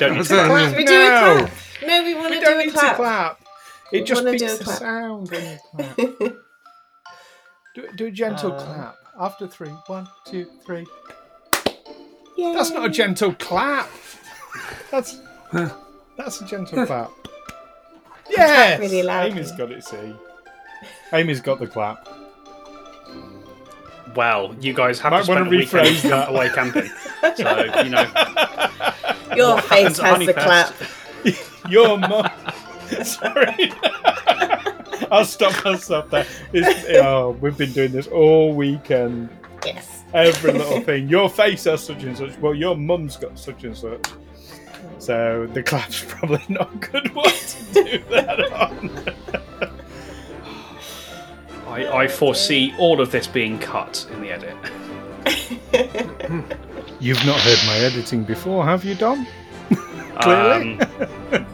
recording. No, we don't, don't need need to to clap. We do a no. clap. No, we want to don't do a need clap. to clap. It We just wanna makes do a the sound when you clap. do, do a gentle Uh. clap. After three. One, two, three. Yay. That's not a gentle clap. That's that's a gentle clap. Yes. really loudly. Amy's got it. See. Amy's got the clap. Well, you guys have Might to spend wanna a weekend rephrase that. away camping, so you know. Your face has the clap. Your mum. Sorry. I'll stop myself there. It's, oh, we've been doing this all weekend. Yes. Every little thing. Your face has such and such. Well, your mum's got such and such. So the clap's probably not a good one to do that on. I, I foresee all of this being cut in the edit. You've not heard my editing before, have you, Dom? Clearly. Um,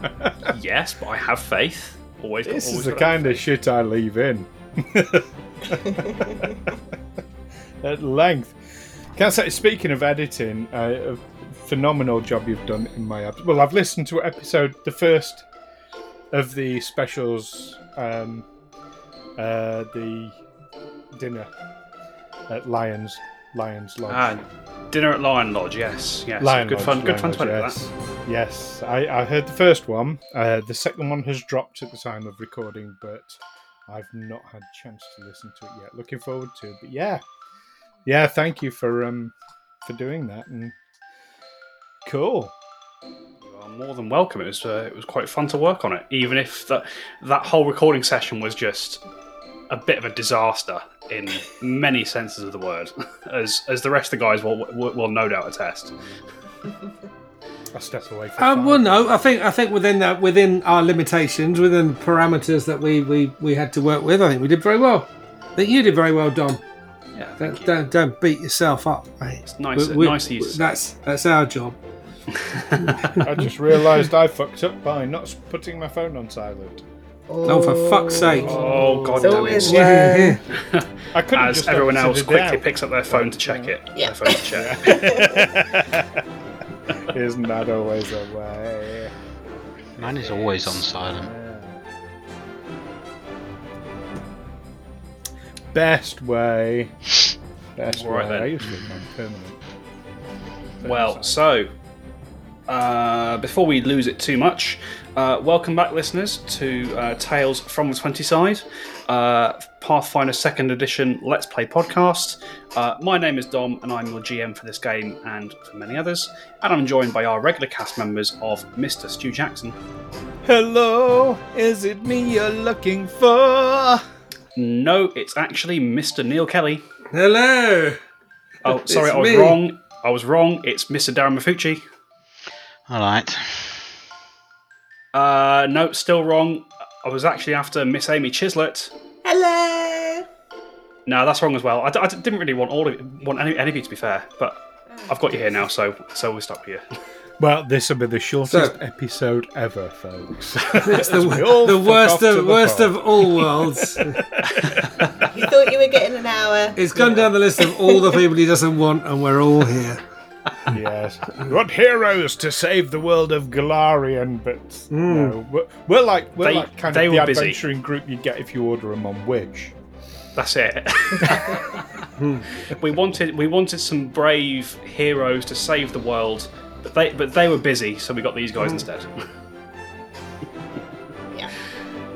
yes, but I have faith. Always. This always is the kind of faith. shit I leave in. At length. Can I say, speaking of editing, uh, a phenomenal job you've done in my abs. Well, I've listened to episode, the first of the specials, um, uh, the dinner at Lions, Lions Lodge. Ah, dinner at Lion Lodge. Yes, yes. Lion good Lodge, fun. Good fun to Lodge, yes. that. Yes, I, I heard the first one. Uh, the second one has dropped at the time of recording, but I've not had a chance to listen to it yet. Looking forward to it. But yeah, yeah, thank you for um for doing that. And cool. You are more than welcome. It was uh, it was quite fun to work on it, even if that that whole recording session was just a bit of a disaster in many senses of the word, as as the rest of the guys will will, will no doubt attest. I'll step away from. Um, well, no, I think I think within that within our limitations, within parameters that we, we, we had to work with, I think we did very well. I think you did very well, Dom. Yeah, Don't don't, don't beat yourself up, mate. It's nice, We- we- nice of you. That's that's our job. I just realised I fucked up by not putting my phone on silent. Oh, for fuck's oh. sake! Oh god It's damn it! Uh, yeah, yeah. I could have As just everyone else quickly out. picks up their phone to check it. Yeah. Their phone to check. Isn't that always the way? Mine is always on silent. Best way. Best All right way. then. I used to live on permanent. Well, so uh, before we lose it too much, uh, welcome back, listeners, to uh, Tales from the Twenty Side, uh, Pathfinder Second Edition Let's Play podcast. Uh, my name is Dom, and I'm your GM for this game and for many others. And I'm joined by our regular cast members of Mr. Stu Jackson. Hello, is it me you're looking for? No, it's actually Mr. Neil Kelly. Hello. Oh, sorry, It's I was me. wrong. I was wrong. It's Mr. Darren Mafucci. All right. Uh, no, still wrong. I was actually after Miss Amy Chislett. Hello. No, that's wrong as well. I, d- I d- didn't really want all of want any, any of you to be fair, but I've got you here now, so so we'll stop here. Well, this will be the shortest So- episode ever, folks. It's the, we all the fuck worst to of the worst pub. of all worlds. You thought you were getting an hour. It's gone down the list of all the people he doesn't want, and we're all here. Yes. We want heroes to save the world of Golarion, but hmm. no. We're, we're like we're They- like kind they of the were busy. adventuring group you get if you order them on Wish. That's it. Hmm. we wanted we wanted some brave heroes to save the world, but they but they were busy, so we got these guys hmm. instead. Yeah.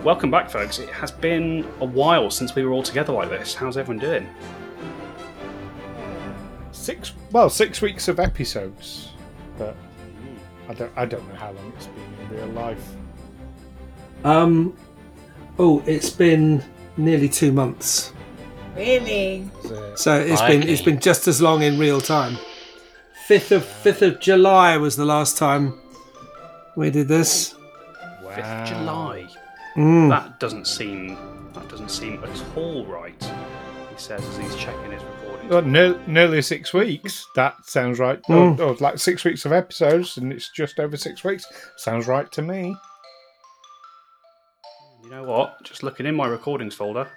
Welcome back, folks. It has been a while since we were all together like this. How's everyone doing? Six well, six weeks of episodes, but I don't I don't know how long it's been in real life. Um, oh, it's been nearly two months, Really? So, so it's been it's been just as long in real time. Fifth of fifth of July was the last time we did this. wow. Fifth of July. Mm. That doesn't seem that doesn't seem at all right. He says as he's checking his recording. Well, ne- nearly six weeks. That sounds right. Oh, oh, like six weeks of episodes, and it's just over six weeks. Sounds right to me. You know what? Just looking in my recordings folder.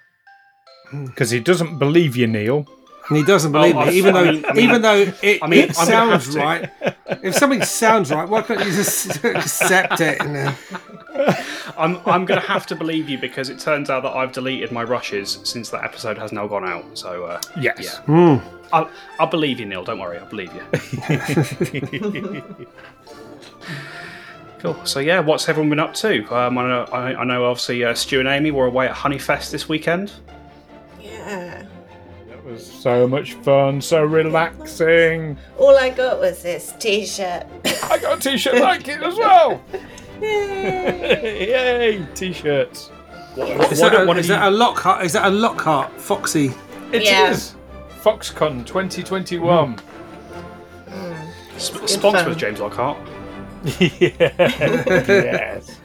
Hmm. Because he doesn't believe you, Neil. And he doesn't believe Oh, me, even I though I mean- even though it, I mean, it I'm gonna have sounds right. If something sounds right, why can't you just accept it? You know? I'm I'm gonna have to believe you because it turns out that I've deleted my rushes since that episode has now gone out. So uh, Yes. yeah, Hmm. I'll, I'll believe you, Neil. Don't worry, I'll believe you. Cool. So yeah, what's everyone been up to? Um, I know, I, I know obviously uh, Stu and Amy were away at Honeyfest this weekend. Yeah. That was so much fun, so relaxing. All I got was this t-shirt. I got a t-shirt like it as well. Yay. Yay, t-shirts. What, Is, what- that, a, what is have that a Lockhart? Is that a Lockhart Foxy? It is Yeah. Foxconn 2021. Hmm. sp- sponsored fun. with James Lockhart? yes.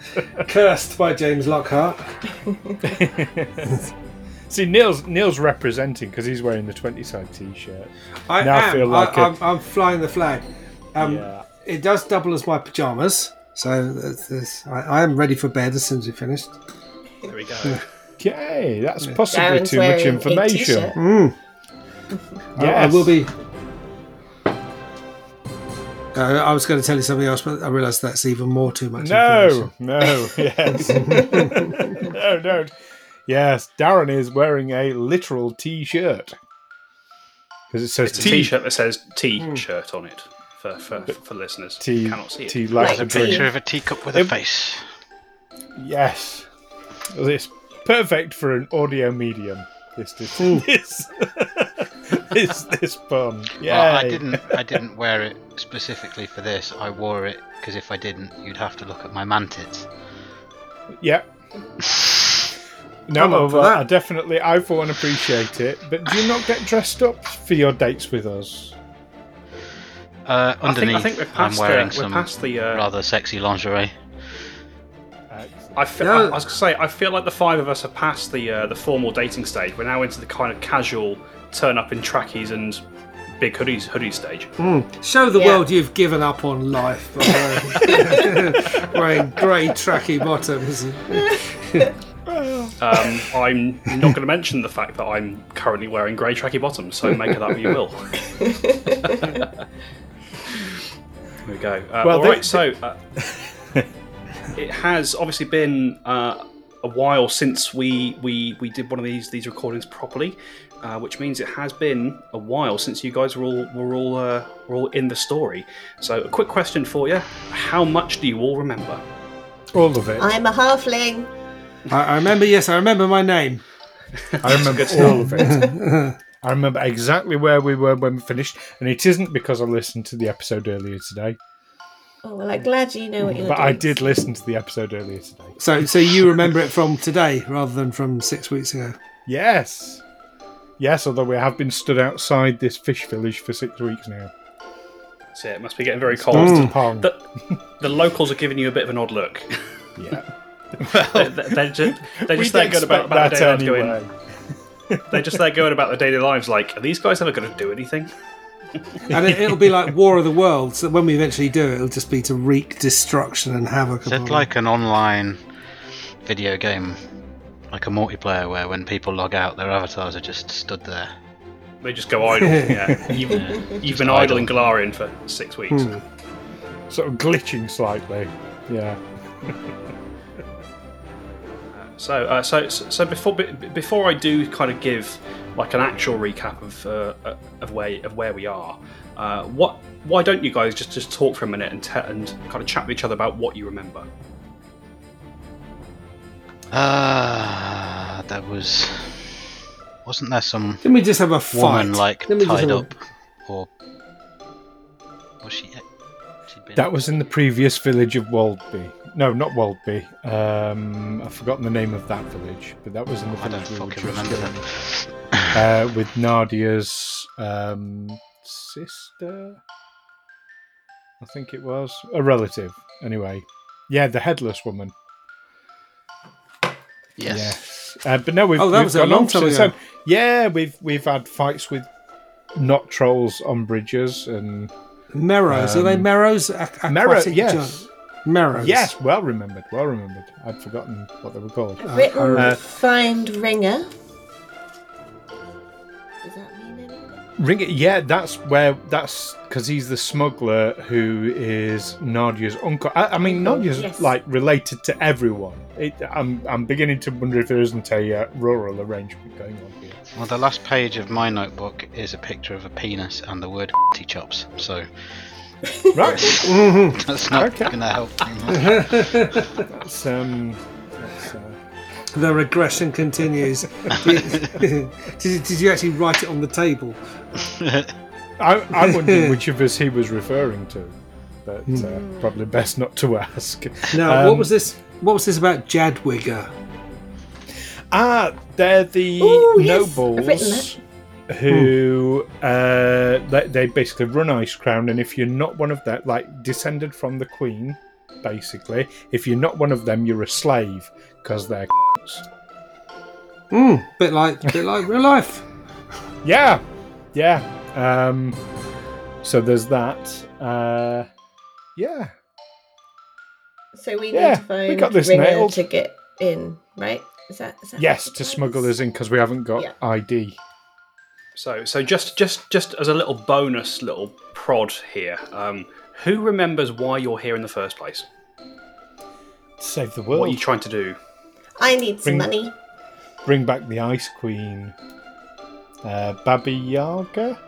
Cursed by James Lockhart. See, Neil's Neil's representing because he's wearing the 20 side t-shirt. I Now I am. feel like I, a- am I'm flying the flag. Um, Yeah. It does double as my pajamas, so that's, that's, I, I am ready for bed as soon as we finished. There we go. Okay, that's possibly Darren's too much information. t-shirt. Mm. I- I, will be. Uh, I was going to tell you something else, but I realised that's even more too much. No, no, yes. no, don't. Yes, Darren is wearing a literal t-shirt. Because it says It's a T- T-shirt that says T-shirt on it for for, for listeners. T, who cannot see it. T like Like the a drink. Picture of a teacup with a face. Yes. It's perfect for an audio medium. This this this this, this pun. Yeah. Well, I didn't. I didn't wear it specifically for this. I wore it because if I didn't, you'd have to look at my mantids. Yeah. I'm No, up for well, that. I definitely, I for one appreciate it. But do you not get dressed up for your dates with us? Uh, I think, underneath, I think we're past, I'm wearing the, we're some past the. Uh, rather sexy lingerie. I, fe- Yeah. I, I was gonna say I feel like the five of us are past the uh, the formal dating stage. We're now into the kind of casual turn up in trackies and big hoodies hoodie stage. Show the Yeah. world you've given up on life by wearing, wearing grey tracky bottoms. Um, I'm not going to mention the fact that I'm currently wearing grey tracky bottoms, so make of that what you will. there we go. Uh, Well, all they- right, so uh, it has obviously been uh, a while since we, we we did one of these these recordings properly, uh, which means it has been a while since you guys were all were all uh, were all in the story. So, a quick question for you: How much do you all remember? All of it. I, I'm a halfling. I, I remember, yes, I remember my name. I remember all of it. I remember exactly where we were when we finished, and it isn't because I listened to the episode earlier today, Oh well, I'm glad you know what you're but doing. I did listen to the episode earlier today. So, so you remember it from today rather than from six weeks ago. Yes. Yes, although we have been stood outside this fish village for six weeks now. So it must be getting very cold. Mr. Mm. Pong. The, the locals are giving you a bit of an odd look. yeah. They're, they're just, they're just there going about, expect about their that daily lives anyway. going. They're just there going about their daily lives. Like, are these guys ever going to do anything? And it, it'll be like War of the Worlds. So when we eventually do it, it'll just be to wreak destruction and havoc. Is it like an online video game, like a multiplayer, where when people log out, their avatars are just stood there? They just go idle. yeah, you've, you've been idle in Golarion for six weeks. Hmm. Sort of glitching slightly. Yeah. So, uh, so, so before be- before I do kind of give like an actual recap of uh, of where of where we are, uh, what why don't you guys just just talk for a minute and te- and kind of chat with each other about what you remember? Ah, that was. Wasn't there some Didn't we just have a fight? woman like Didn't we just tied have a- up, or was she? Been. That was in the previous village of Waldsby. No, not Waldsby. Um, I've forgotten the name of that village, but that was in the I don't village we were fucking just remember in, that. uh, with Nadya's um, sister. I think it was a relative. Anyway, yeah, the headless woman. yes. Yes, uh, but no, we've, Oh, that we've was a long time ago. Yeah, we've we've had fights with not trolls on bridges and Merrows. Are they Um, Merrows? Aqu- Merrow. aquatic Yes, giant- Merrows. yes, well remembered, well remembered. I'd forgotten what they were called. Written Uh, find ringer. Does that mean anything? Ring it, yeah. That's where that's because he's the smuggler who is Nadya's uncle. I, I mean, Nadya's yes. like related to everyone. It, I'm I'm beginning to wonder if there isn't a uh, rural arrangement going on here. Well, the last page of my notebook is a picture of a penis and the word chops, so Right. that's not Okay. going to help. too that's, um, that's, uh, The regression continues. did, did, did you actually write it on the table? I, I'm wondering which of us he was referring to, but uh, probably best not to ask. Now, what Um, was this? What was this about Jadwiga? Ah, they're the Ooh, yes, I've written nobles who uh, they, they basically run Ice Crown, and if you're not one of them, like descended from the Queen, basically, if you're not one of them, you're a slave because they're. Mm, bit like, bit like real life. Yeah, yeah. Um, so there's that. Uh, yeah. So we Yeah, need to we find got this Ringer nailed. to get in, right? Is that, is that Yes, to it smuggle was? us in because we haven't got Yeah. ID. So, so just just just as a little bonus, little prod here. Um, who remembers why you're here in the first place? Save the world. What are you trying to do? I need some Bring- money. Bring back the Ice Queen. Uh, Baba Yaga.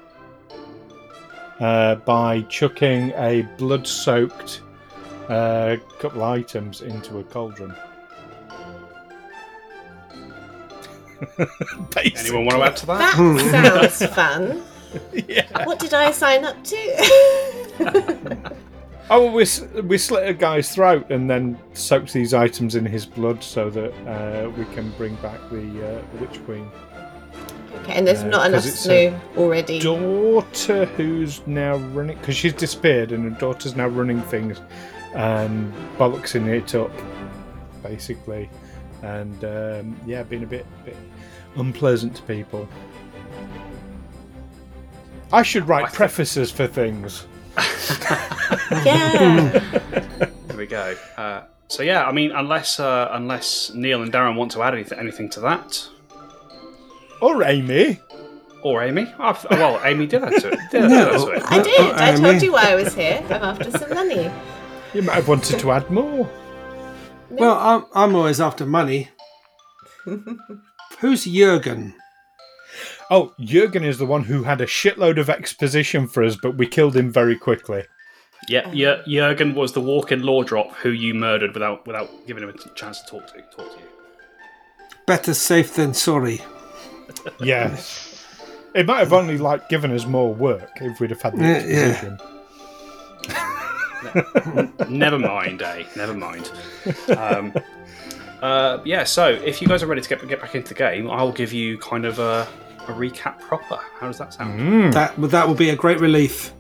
Uh, by chucking a blood-soaked uh, couple items into a cauldron. Anyone want to add to that? That sounds fun. Yeah. What did I sign up to? Oh, we we slit a guy's throat and then soaked these items in his blood so that uh, we can bring back the, uh, the Witch Queen. okay, and there's Uh, not 'cause enough it's snow already. daughter who's now running because she's disappeared and her daughter's now running things and bollocksing it up basically and um, yeah being a bit bit unpleasant to people i should write think- prefaces for things Yeah. There we go. Uh, so yeah, I mean, unless uh, unless Neil and Darren want to add anything, anything to that, or amy or Amy. F- well, Amy did that to it. Did No. that to it. I did. Uh, I Amy. told you why I was here. I'm after some money. you might have wanted to add more Well, I'm, I'm always after money. Who's Jurgen? oh jurgen is the one who had a shitload of exposition for us but we killed him very quickly Yeah, Jur- Jurgen was the walk-in law drop who you murdered without without giving him a chance to talk to talk to you. Better safe than sorry. Yes. It might have only like given us more work if we'd have had the Yeah, yeah. exposition. Never mind, eh? Never mind. Um, uh, yeah, so if you guys are ready to get get back into the game, I'll give you kind of a, a recap proper. How does that sound? Mm. That that would be a great relief.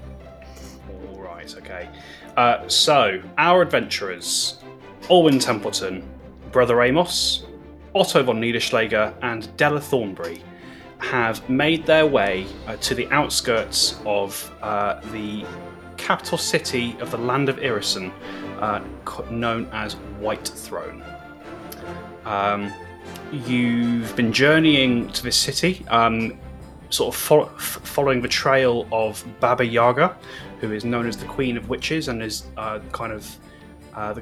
All right, okay. Uh, so, our adventurers Alwyn Templeton, Brother Amos, Otto von Niederschläger, and Della Thornbury have made their way uh, to the outskirts of uh, the capital city of the land of Irrisen, uh, known as Whitethrone. Um, you've been journeying to this city, um, sort of fo- following the trail of Baba Yaga, who is known as the Queen of Witches and is uh, kind of uh, the,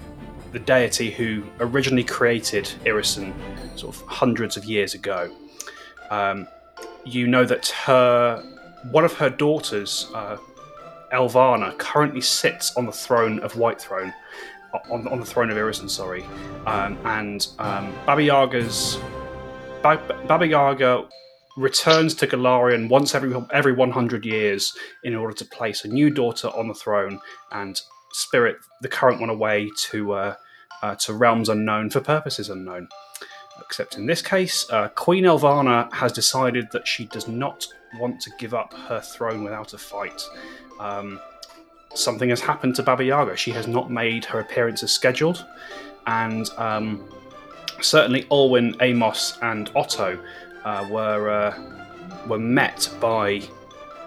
the deity who originally created Irrisen sort of hundreds of years ago. Um, you know that her one of her daughters, uh, Elvanna, currently sits on the throne of Whitethrone, on, on the throne of Irrisen, sorry, um, and um, Baba Yaga's Ba- Baba Yaga returns to Golarion once every every 100 years in order to place a new daughter on the throne and spirit the current one away to uh, uh, to realms unknown for purposes unknown. Except in this case, uh, Queen Elvanna has decided that she does not want to give up her throne without a fight. Um, something has happened to Baba Yaga. She has not made her appearance as scheduled, and um, certainly Alwyn, Amos, and Otto uh, were uh, were met by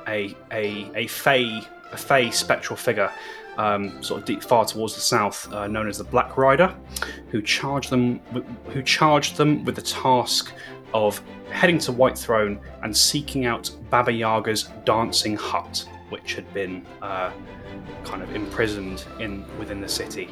a a a fey a fey spectral figure, um, sort of deep far towards the south, uh, known as the Black Rider, who charged them who charged them with the task of heading to Whitethrone and seeking out Baba Yaga's dancing hut, which had been uh, kind of imprisoned in within the city.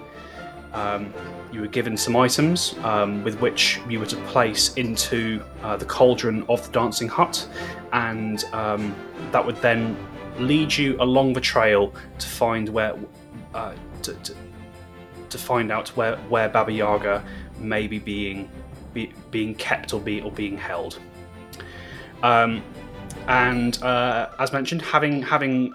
Um, you were given some items um, with which you were to place into uh, the cauldron of the dancing hut, and um, that would then lead you along the trail to find where uh, to, to, to find out where where Baba Yaga may be being be, being kept or be or being held. And uh, as mentioned, having having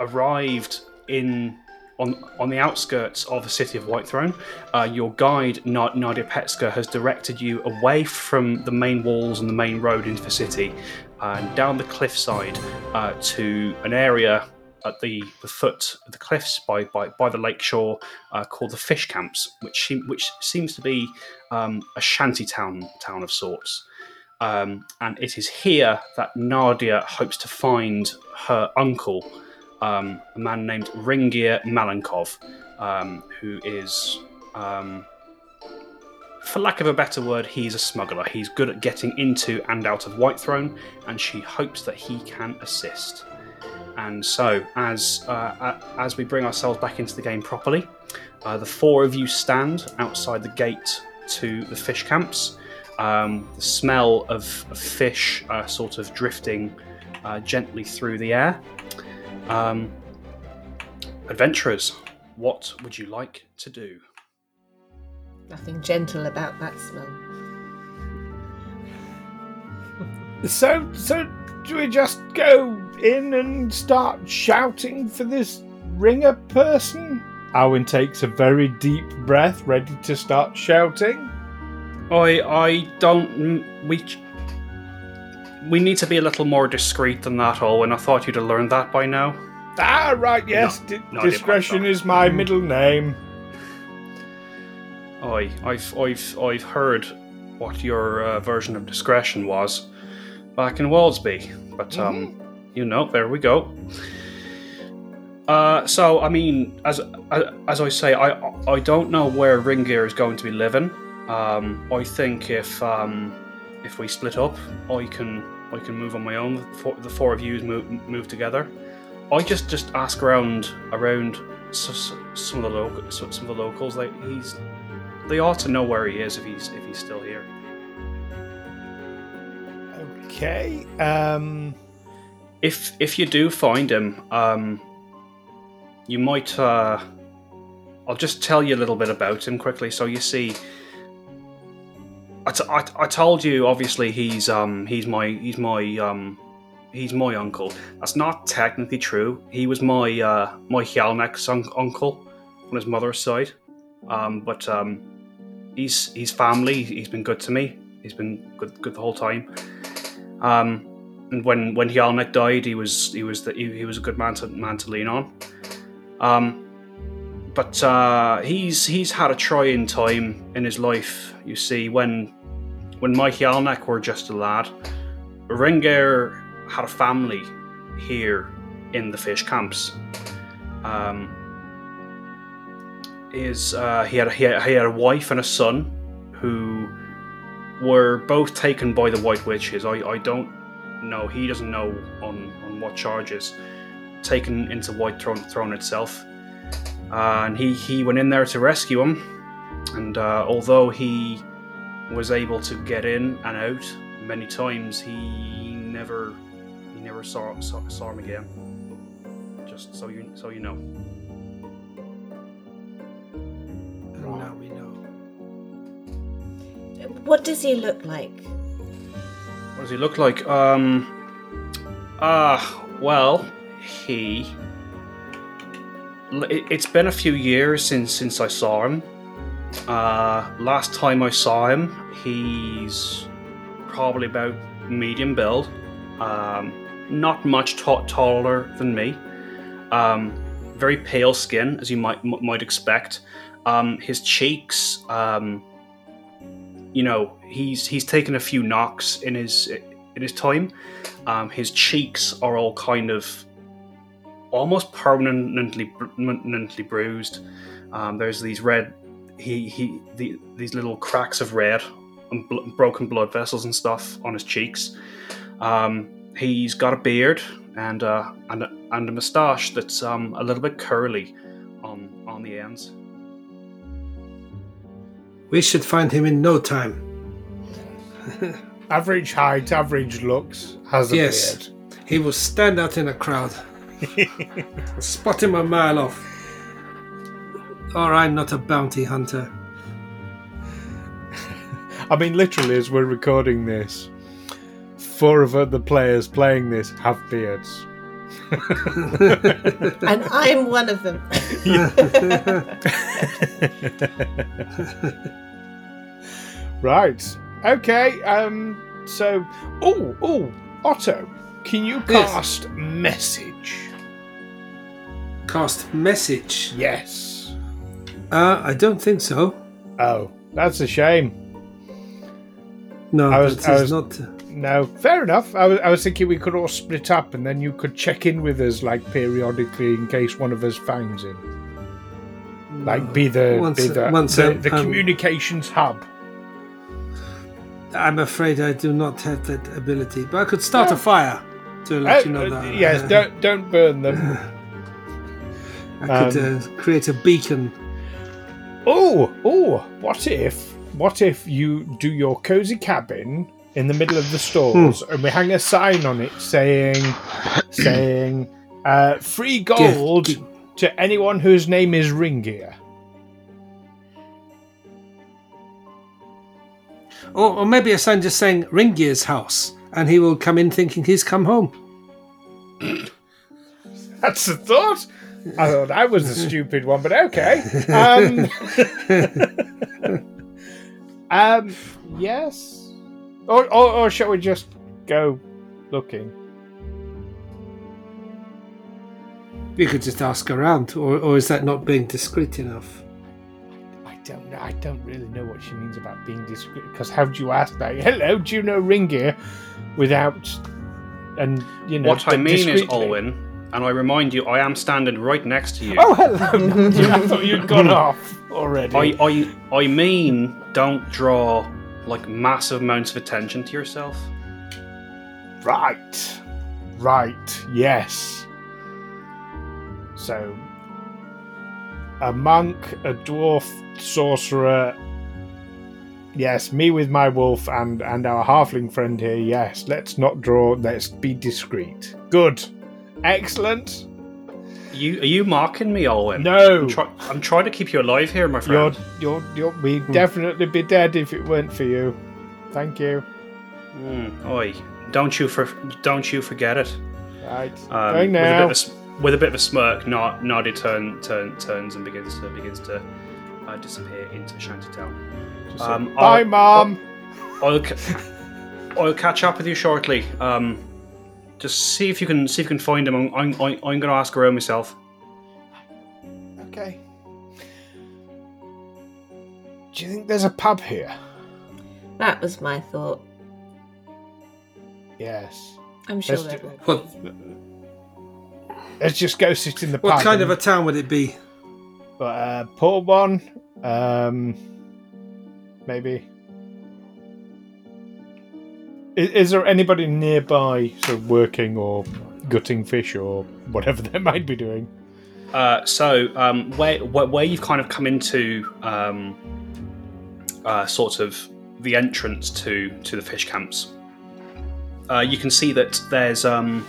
arrived in on on the outskirts of the city of Whitethrone, uh, your guide Na- Nadya Petska has directed you away from the main walls and the main road into the city, and down the cliffside uh, to an area at the, the foot of the cliffs by by, by the lake shore uh, called the Fish Camps, which seem- which seems to be um, a shanty town town of sorts. Um, and it is here that Nadya hopes to find her uncle, um, a man named Ringir Malenkov, um, who is, um, for lack of a better word, he's a smuggler. He's good at getting into and out of Whitethrone, and she hopes that he can assist. And so, as uh, as we bring ourselves back into the game properly, uh, the four of you stand outside the gate to the fish camps. Um, the smell of, of fish uh, sort of drifting uh, gently through the air. Um, adventurers, what would you like to do? Nothing gentle about that smell. So, so do we just go in and start shouting for this ringer person? Owen takes a very deep breath, ready to start shouting. I I don't mm, we we need to be a little more discreet than that, Owen. I thought you'd have learned that by now. Ah, right, yes. No, di- no, discretion is my middle name. I I've I've I've heard what your uh, version of discretion was back in Waldsby, but um, you know, there we go. Uh, so I mean, as as I say, I I don't know where Ringgear is going to be living. Um, I think if um, if we split up, I can I can move on my own. The four, the four of you move move together. I just just ask around around some of the local some of the locals. Like he's they ought to know where he is if he's if he's still here. Okay. Um. If if you do find him, um, you might. Uh, I'll just tell you a little bit about him quickly. So you see, I, t- I, I told you obviously he's um he's my he's my um he's my uncle. That's not technically true. He was my uh my Hjalnek's un- uncle on his mother's side. Um, but um, he's he's family. He's been good to me. He's been good good the whole time. Um, and when when Hjalnek died, he was he was the, he, he was a good man to man to lean on. Um, but uh, he's he's had a trying time in his life. You see, when when my Hjalnek were just a lad, Ringger had a family here in the fish camps. Um, is uh, he had he had he had a wife and a son who were both taken by the White Witches. I, I don't know. He doesn't know on, on what charges. Taken into Whitethrone, throne itself. Uh, and he, he went in there to rescue him. And uh, although he was able to get in and out many times, he never he never saw, saw, saw him again. Just so you so you know. And now we know. What does he look like? What does he look like? Um. Ah, well, he. It's been a few years since since I saw him. Uh, last time I saw him, he's probably about medium build. Um, not much ta- taller than me. Um, very pale skin, as you might m- might expect. Um, his cheeks. Um, you know he's he's taken a few knocks in his in his time. Um, his cheeks are all kind of almost permanently permanently bruised. Um, there's these red he he the, these little cracks of red and bl- broken blood vessels and stuff on his cheeks. Um, he's got a beard and uh, and a, and a moustache that's um, a little bit curly on on the ends. We should find him in no time. Average height, average looks, has a Yes. beard. He will stand out in a crowd. Spot him a mile off. Or I'm not a bounty hunter. I mean, literally, as we're recording this, four of the players playing this have beards. And I'm one of them. right. Okay. Um. So, oh, oh, Otto, can you Yes. cast message? Cast message. Yes. Uh, I don't think so. Oh, that's a shame. No, I was- I was- not. No, fair enough. I was, I was thinking we could all split up and then you could check in with us like periodically in case one of us finds him. Like be the Once- be the, once, the, um, the um, communications hub. I'm afraid I do not have that ability, but I could start a fire to let Uh, you know uh, that. yes, Uh, don't don't burn them. I could um, uh, create a beacon. Oh, oh, what if what if you do your cozy cabin in the middle of the stores and we hang a sign on it saying saying uh, free gold to anyone whose name is Ringier. Or, or maybe a sign just saying Ringgear's house, and he will come in thinking he's come home. That's a thought. I thought that was the stupid one, but okay. Um, um yes. Or, or or shall we just go looking? You could just ask around, or, or is that not being discreet enough? I don't know. I don't really know what she means about being discreet. Because how do you ask that? Hello, do you know Ringier? Without, and you know. what I mean is, discreetly. Olwyn, and I remind you, I am standing right next to you. Oh, hello. I thought you'd gone off already. I, I, I mean, don't draw like massive amounts of attention to yourself. Right. Right. Yes. So, a monk, a dwarf, sorcerer. Yes, me with my wolf and and our halfling friend here. Yes, let's not draw. Let's be discreet. Good. Excellent. You are you marking me, Olwyn? No. I'm, try- I'm trying to keep you alive here, my You're friend. you're you're. We'd definitely be dead if it weren't for you. Thank you. Mm, oi, don't you for don't you forget it. Right. Um, Going with, a bit now. of a, s- with a bit of a smirk, Nod, Noddy turn, turn, turns and begins to begins to uh, disappear into Shantytown. Um, Bye, I'll- mom. I'll ca- I'll catch up with you shortly. Um, just see if you can see if you can find him. I'm I'm, I'm going to ask around myself. Okay. Do you think there's a pub here? That was my thought. Yes. I'm sure Let's there do- will. What Let's just go sit in the pub. what kind of and- a town would it be? But, uh, poor one? Um, maybe. Is, is there anybody nearby, sort of working or gutting fish or whatever they might be doing? Uh, so um, where, where where you've kind of come into um, uh, sort of the entrance to to the fish camps, uh, you can see that there's um,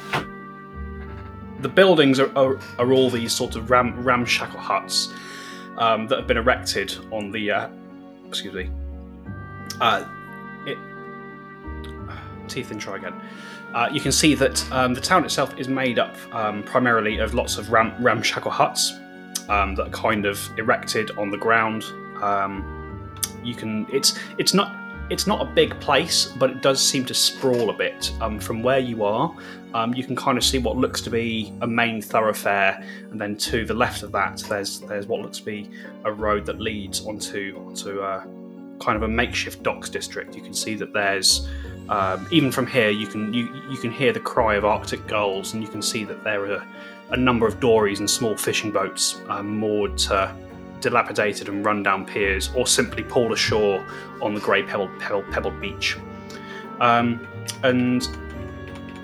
the buildings are, are, are all these sort of ram, ramshackle huts um, that have been erected on the uh, excuse me uh, teeth and try again. Uh, you can see that um, the town itself is made up um, primarily of lots of ram- ramshackle huts um, that are kind of erected on the ground. Um, you can it's it's not it's not a big place, but it does seem to sprawl a bit. Um, from where you are, um, you can kind of see what looks to be a main thoroughfare, and then to the left of that, there's there's what looks to be a road that leads onto onto uh, kind of a makeshift docks district. You can see that there's um, even from here, you can you you can hear the cry of Arctic gulls, and you can see that there are a number of dories and small fishing boats um, moored to dilapidated and rundown piers, or simply pulled ashore on the grey pebbled, pebbled, pebbled beach. Um, and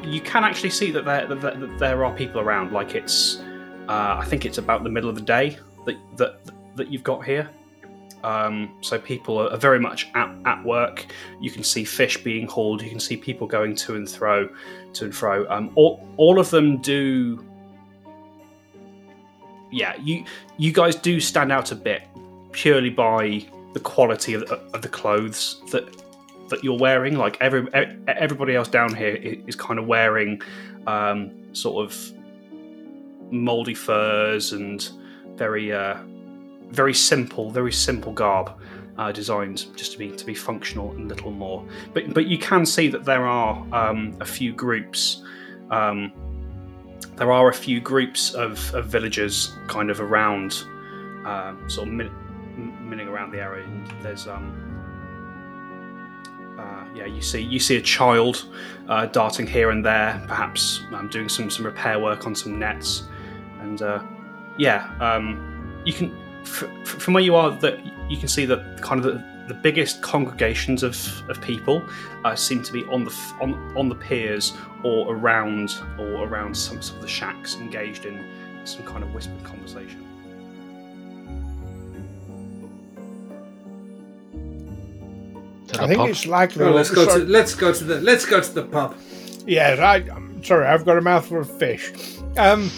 you can actually see that there, that, that there are people around. Like it's, uh, I think it's about the middle of the day that that, that you've got here. Um, so people are very much at, at work. You can see fish being hauled. You can see people going to and fro, to and fro. Um, all, all of them do. Yeah, you you guys do stand out a bit purely by the quality of, of the clothes that that you're wearing. Like every everybody else down here is kind of wearing um, sort of moldy furs and very uh, very simple, very simple garb. Uh, designed just to be to be functional and little more, but but you can see that there are um, a few groups um, there are a few groups of, of villagers kind of around, uh, sort of min- milling around the area. And there's um, uh, yeah, you see you see a child uh, darting here and there, perhaps um, doing some some repair work on some nets, and uh, yeah, um, you can f- from where you are that you can see that kind of the, the biggest congregations of, of people uh, seem to be on the on on the piers or around or around some, some of the shacks, engaged in some kind of whispered conversation. I think pub. it's likely. Well, let's go sorry. to let's go to the let's go to the pub. Yeah, right. I'm sorry, I've got a mouthful of fish. Um,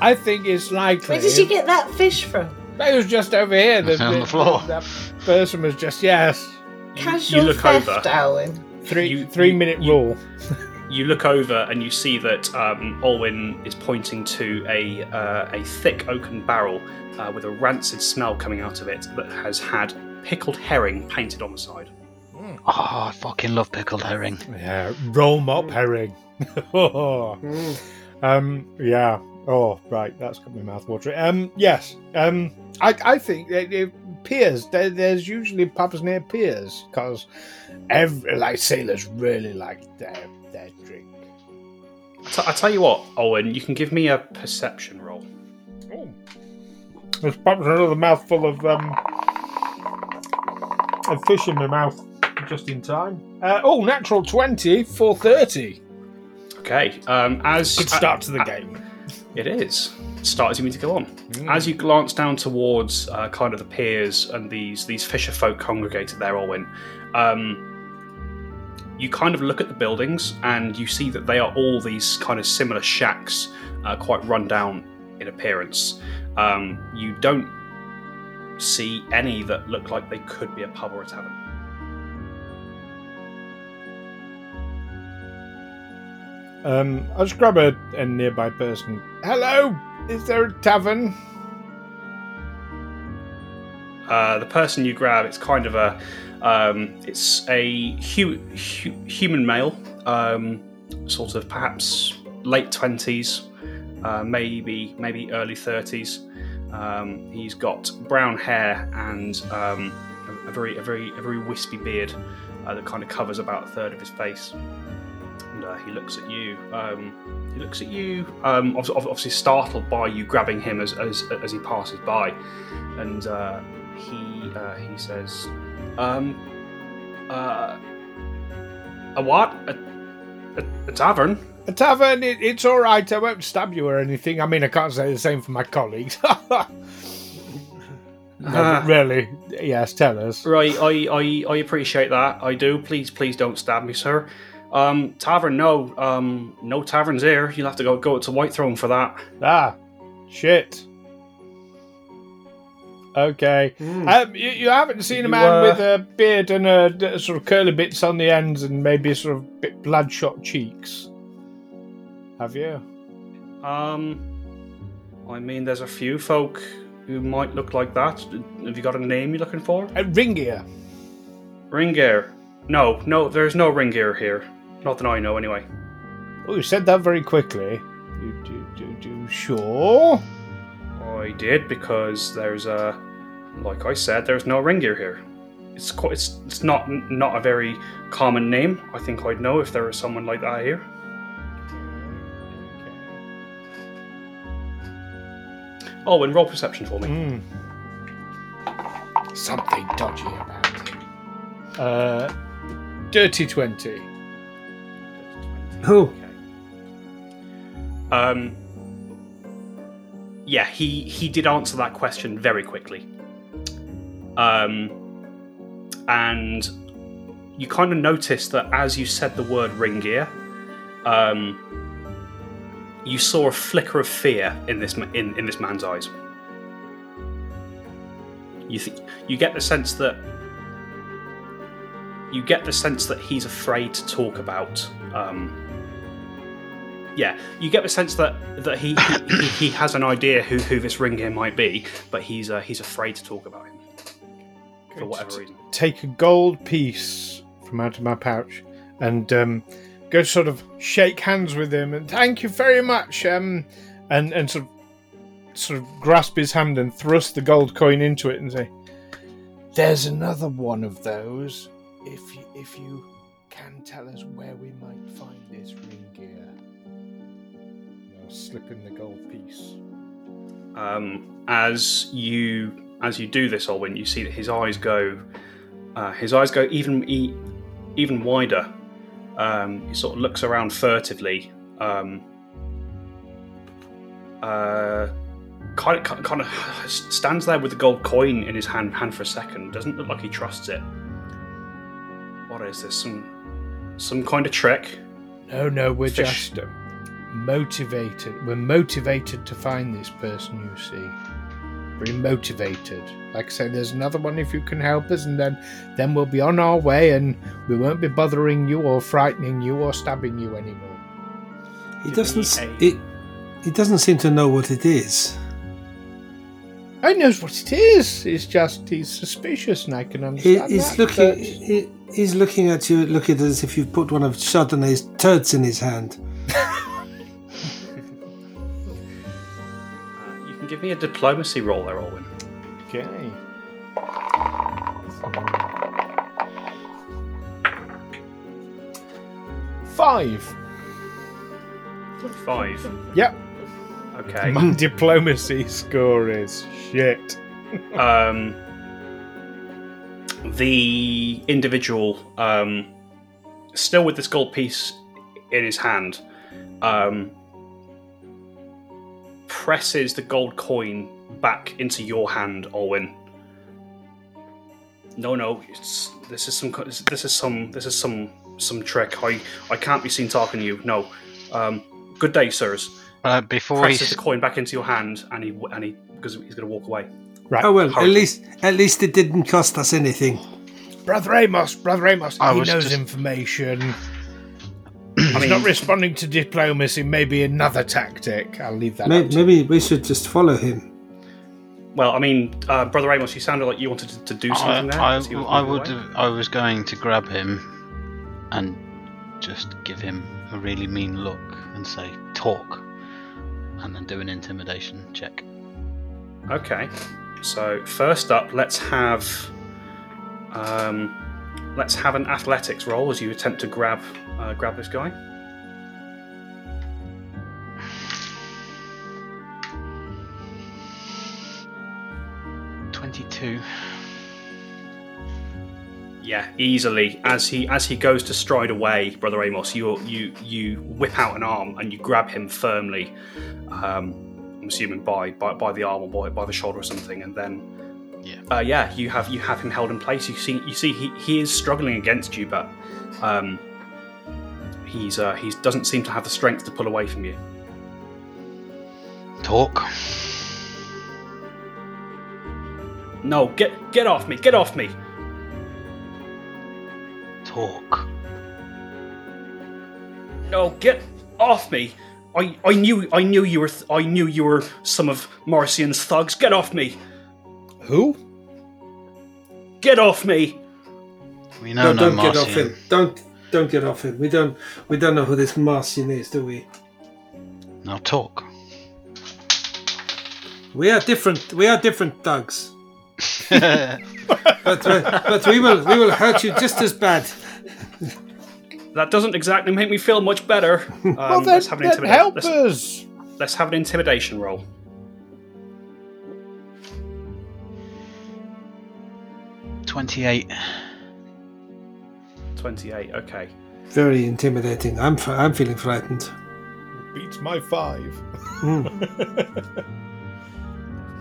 I think it's likely. Where did you get that fish from? It was just over here. The, on the, the floor. That person was just yes. Casual you look theft, over. Owen. Three you, three you, minute you, rule. you look over and you see that um, Olwyn is pointing to a uh, a thick oaken barrel uh, with a rancid smell coming out of it that has had pickled herring painted on the side. Mm. Oh, I fucking love pickled herring. Yeah, roll mop herring. mm. Um, yeah. Oh, right. That's got my mouth watering. Um, yes. Um, I, I think it, it, piers. There, there's usually pubs near piers because every like sailors really like their their drink. So I tell you what, Owen, you can give me a perception roll. Oh. There's perhaps another mouthful of um of fish in my mouth just in time. Uh, oh, natural 20 for 30. Okay. Um, as good start uh, to the uh, game. It is. Start as you mean to go on. Mm. As you glance down towards uh, kind of the piers and these these fisher folk congregated there, Olwyn, um, you kind of look at the buildings and you see that they are all these kind of similar shacks, uh, quite run down in appearance. Um, you don't see any that look like they could be a pub or a tavern. Um, I'll just grab a, a nearby person. Hello, is there a tavern? Uh, the person you grab, it's kind of a, um, it's a hu- hu- human male, um, sort of perhaps late twenties, uh, maybe maybe early thirties. Um, he's got brown hair and um, a, a, very a very a very wispy beard uh, that kind of covers about a third of his face uh, he looks at you. Um, he looks at you, um, obviously startled by you grabbing him as as, as he passes by, and uh, he uh, he says, um, uh, "A what? A, a, a tavern?" A tavern? It, it's all right. I won't stab you or anything. I mean, I can't say the same for my colleagues. No, uh, really, yes, tell us. Right, I, I, I appreciate that. I do. Please, please don't stab me, sir. Um, tavern, no. Um, no taverns here. You'll have to go go to Whitethrone for that. Ah, shit. Okay. Mm. Um, you, you, haven't seen a man uh... with a beard and a, a, sort of curly bits on the ends and maybe sort of bit bloodshot cheeks, have you? Um, I mean, there's a few folk who might look like that. Have you got a name you're looking for? A Ringear. Ringear. No, no, there's no Ringear here. Not that I know, anyway. Oh, you said that very quickly. You do, do, do, sure? I did because there's a, like I said, there's no Ringear here. It's quite, it's, it's not not a very common name. I think I'd know if there was someone like that here. Oh, and roll perception for me. Mm. something dodgy about it. Uh, dirty twenty. Oh, Um, yeah, he he did answer that question very quickly. Um, and you kind of noticed that as you said the word ring gear, um, you saw a flicker of fear in this in, in this man's eyes. You you get the sense that you get the sense that he's afraid to talk about um, yeah, you get the sense that that he he, he has an idea who, who this ring gear might be, but he's uh, he's afraid to talk about him for whatever reason. Take a gold piece from out of my pouch and um, go sort of shake hands with him and thank you very much. Um, and and sort of sort of grasp his hand and thrust the gold coin into it and say, "There's another one of those. If you, if you can tell us where we might find this ring gear." I'll slip in the gold piece. Um, as you as you do this, Olwyn, you see that his eyes go uh, his eyes go even e- even wider. Um, he sort of looks around furtively. Um, uh, kind of kind of stands there with the gold coin in his hand hand for a second. Doesn't look like he trusts it. What is this? Some some kind of trick? No, no, we're Fish. just motivated. We're motivated to find this person, you see. Very motivated. Like I say, there's another one if you can help us, and then then we'll be on our way, and we won't be bothering you or frightening you or stabbing you anymore. he doesn't. me It. He doesn't seem to know what it is. I knows what it is. It's just he's suspicious, and I can He, understand he's that, looking. but- He, he's looking at you, looking as if you've put one of Chardonnay's turds in his hand. give me a diplomacy roll there, Olwyn. Okay. Five. Five. Yep. Okay. My diplomacy score is shit. um, the individual, um, still with this gold piece in his hand, um, presses the gold coin back into your hand, Olwyn. No, no, it's, this is some, this is some, this is some, some trick. I, I can't be seen talking to you. No. Um, good day, sirs. Uh, before he Presses the coin back into your hand, and he, and he, because he's going to walk away. Right. Oh well, at least at least it didn't cost us anything. Brother Amos, Brother Amos, I he knows just- information. He's I mean, not responding to diplomacy, maybe another tactic. I'll leave that May- to Maybe we should just follow him. Well, I mean, uh, brother Amos, you sounded like you wanted to, to do something I, there. I, as was I would have, I was going to grab him and just give him a really mean look and say talk and then do an intimidation check. Okay. So first up, let's have um, let's have an athletics roll as you attempt to grab uh, grab this guy. Twenty-two. Yeah, easily. As he as he goes to stride away, brother Amos, you you you whip out an arm and you grab him firmly. Um, I'm assuming by, by by the arm or by, by the shoulder or something, and then Yeah. uh, yeah, you have you have him held in place. You see you see he, he is struggling against you, but um, he's uh, he doesn't seem to have the strength to pull away from you. Talk. No, get get off me! Get off me! Talk. No, get off me! I, I knew I knew you were th- I knew you were some of Marcian's thugs. Get off me! Who? Get off me! We know No, no, don't get off him. Don't don't get off him. We don't we don't know who this Marcian is, do we? Now talk. We are different. We are different thugs. But uh, but we will we will hurt you just as bad. That doesn't exactly make me feel much better. Um, well, then, let's have an then intimida- help let's, us. let's have an intimidation roll. 28. 28. Okay. Very intimidating. I'm f- I'm feeling frightened. Beats my five.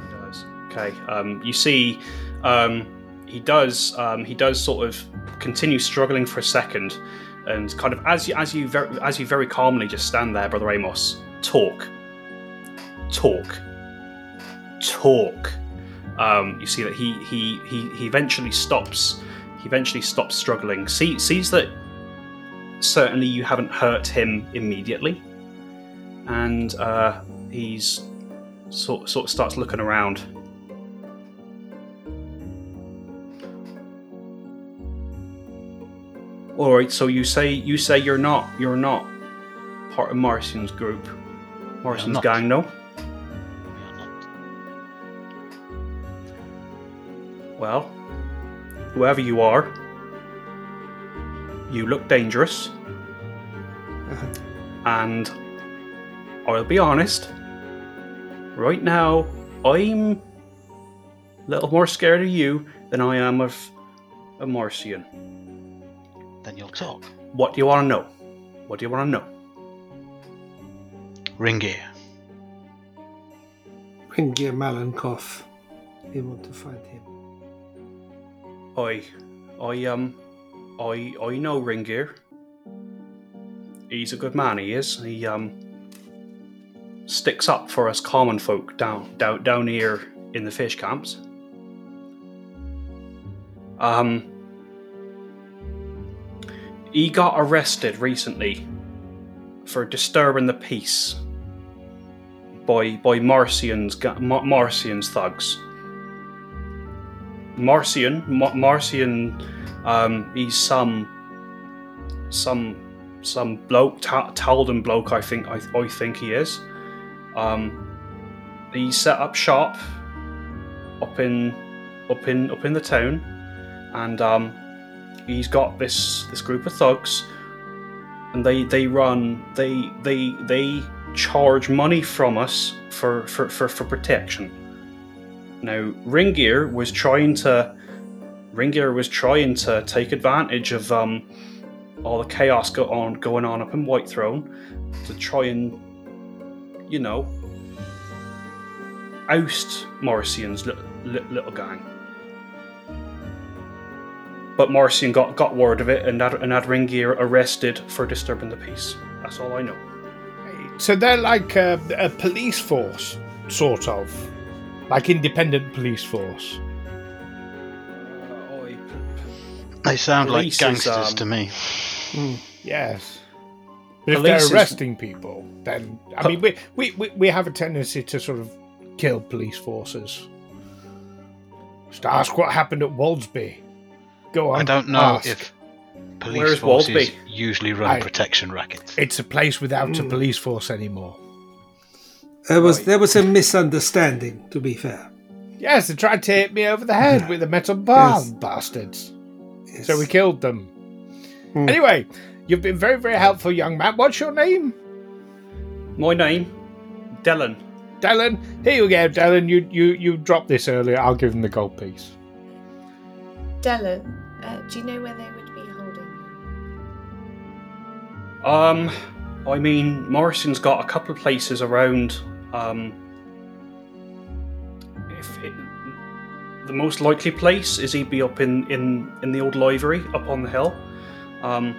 He does. Okay. Um, you see, um, he does. Um, he does sort of continue struggling for a second, and kind of as you as you very as you very calmly just stand there, brother Amos. Talk. Talk. Talk. Um, you see that he he he he eventually stops. Eventually stops struggling. See sees that certainly you haven't hurt him immediately, and uh, he's sort sort of starts looking around. All right, so you say you say you're not you're not part of Marcian's group, Marcian's not. gang, no? We are not. Well, whoever you are, you look dangerous, uh-huh. and I'll be honest. Right now, I'm a little more scared of you than I am of a Marcian. Then you'll talk. What do you want to know? What do you want to know? Ringir. Ringir Malenkov. We want to find him. I, I um, I I know Ringir. He's a good man. He is. He um sticks up for us common folk down down down here in the fish camps. Um, he got arrested recently for disturbing the peace by by Marcian's Marcian's thugs. Marcian, Ma- Marcian, um, he's some, some, some bloke, Ta- Taldan bloke. I think, I, I think he is. Um, he set up shop up in, up in, up in the town, and um, he's got this this group of thugs, and they they run they they they charge money from us for for for, for protection. Now, Ringgear was trying to Ringgear was trying to take advantage of um, all the chaos go on going on up in Whitethrone to try and, you know, oust Marcian's little, little gang. But Marcian got, got word of it and had, and had arrested for disturbing the peace. That's all I know. So they're like a, a police force, sort of, like independent police force. They sound like Police is, gangsters um, to me. Yes. But if they're is- arresting people, then I mean, we, we, we, we have a tendency to sort of kill police forces. Just ask what happened at Waldsby. Go on. I don't know ask. if police Where's forces Waldsby? usually run I- protection rackets. it's a place without a Hmm. police force anymore. There was there was a misunderstanding, to be fair. Yes, they tried to hit me over the head with a metal bar, Yes. bastards. Yes. So we killed them. Hmm. Anyway, you've been very, very helpful, young man. What's your name? My name, Dylan. Dylan. Here you go, Dylan. You you you dropped this earlier. I'll give him the gold piece. Dylan, uh, do you know where they would be holding you? Um, I mean, Morrison's got a couple of places around. Um, if it, the most likely place is he'd be up in in in the old library up on the hill. Um,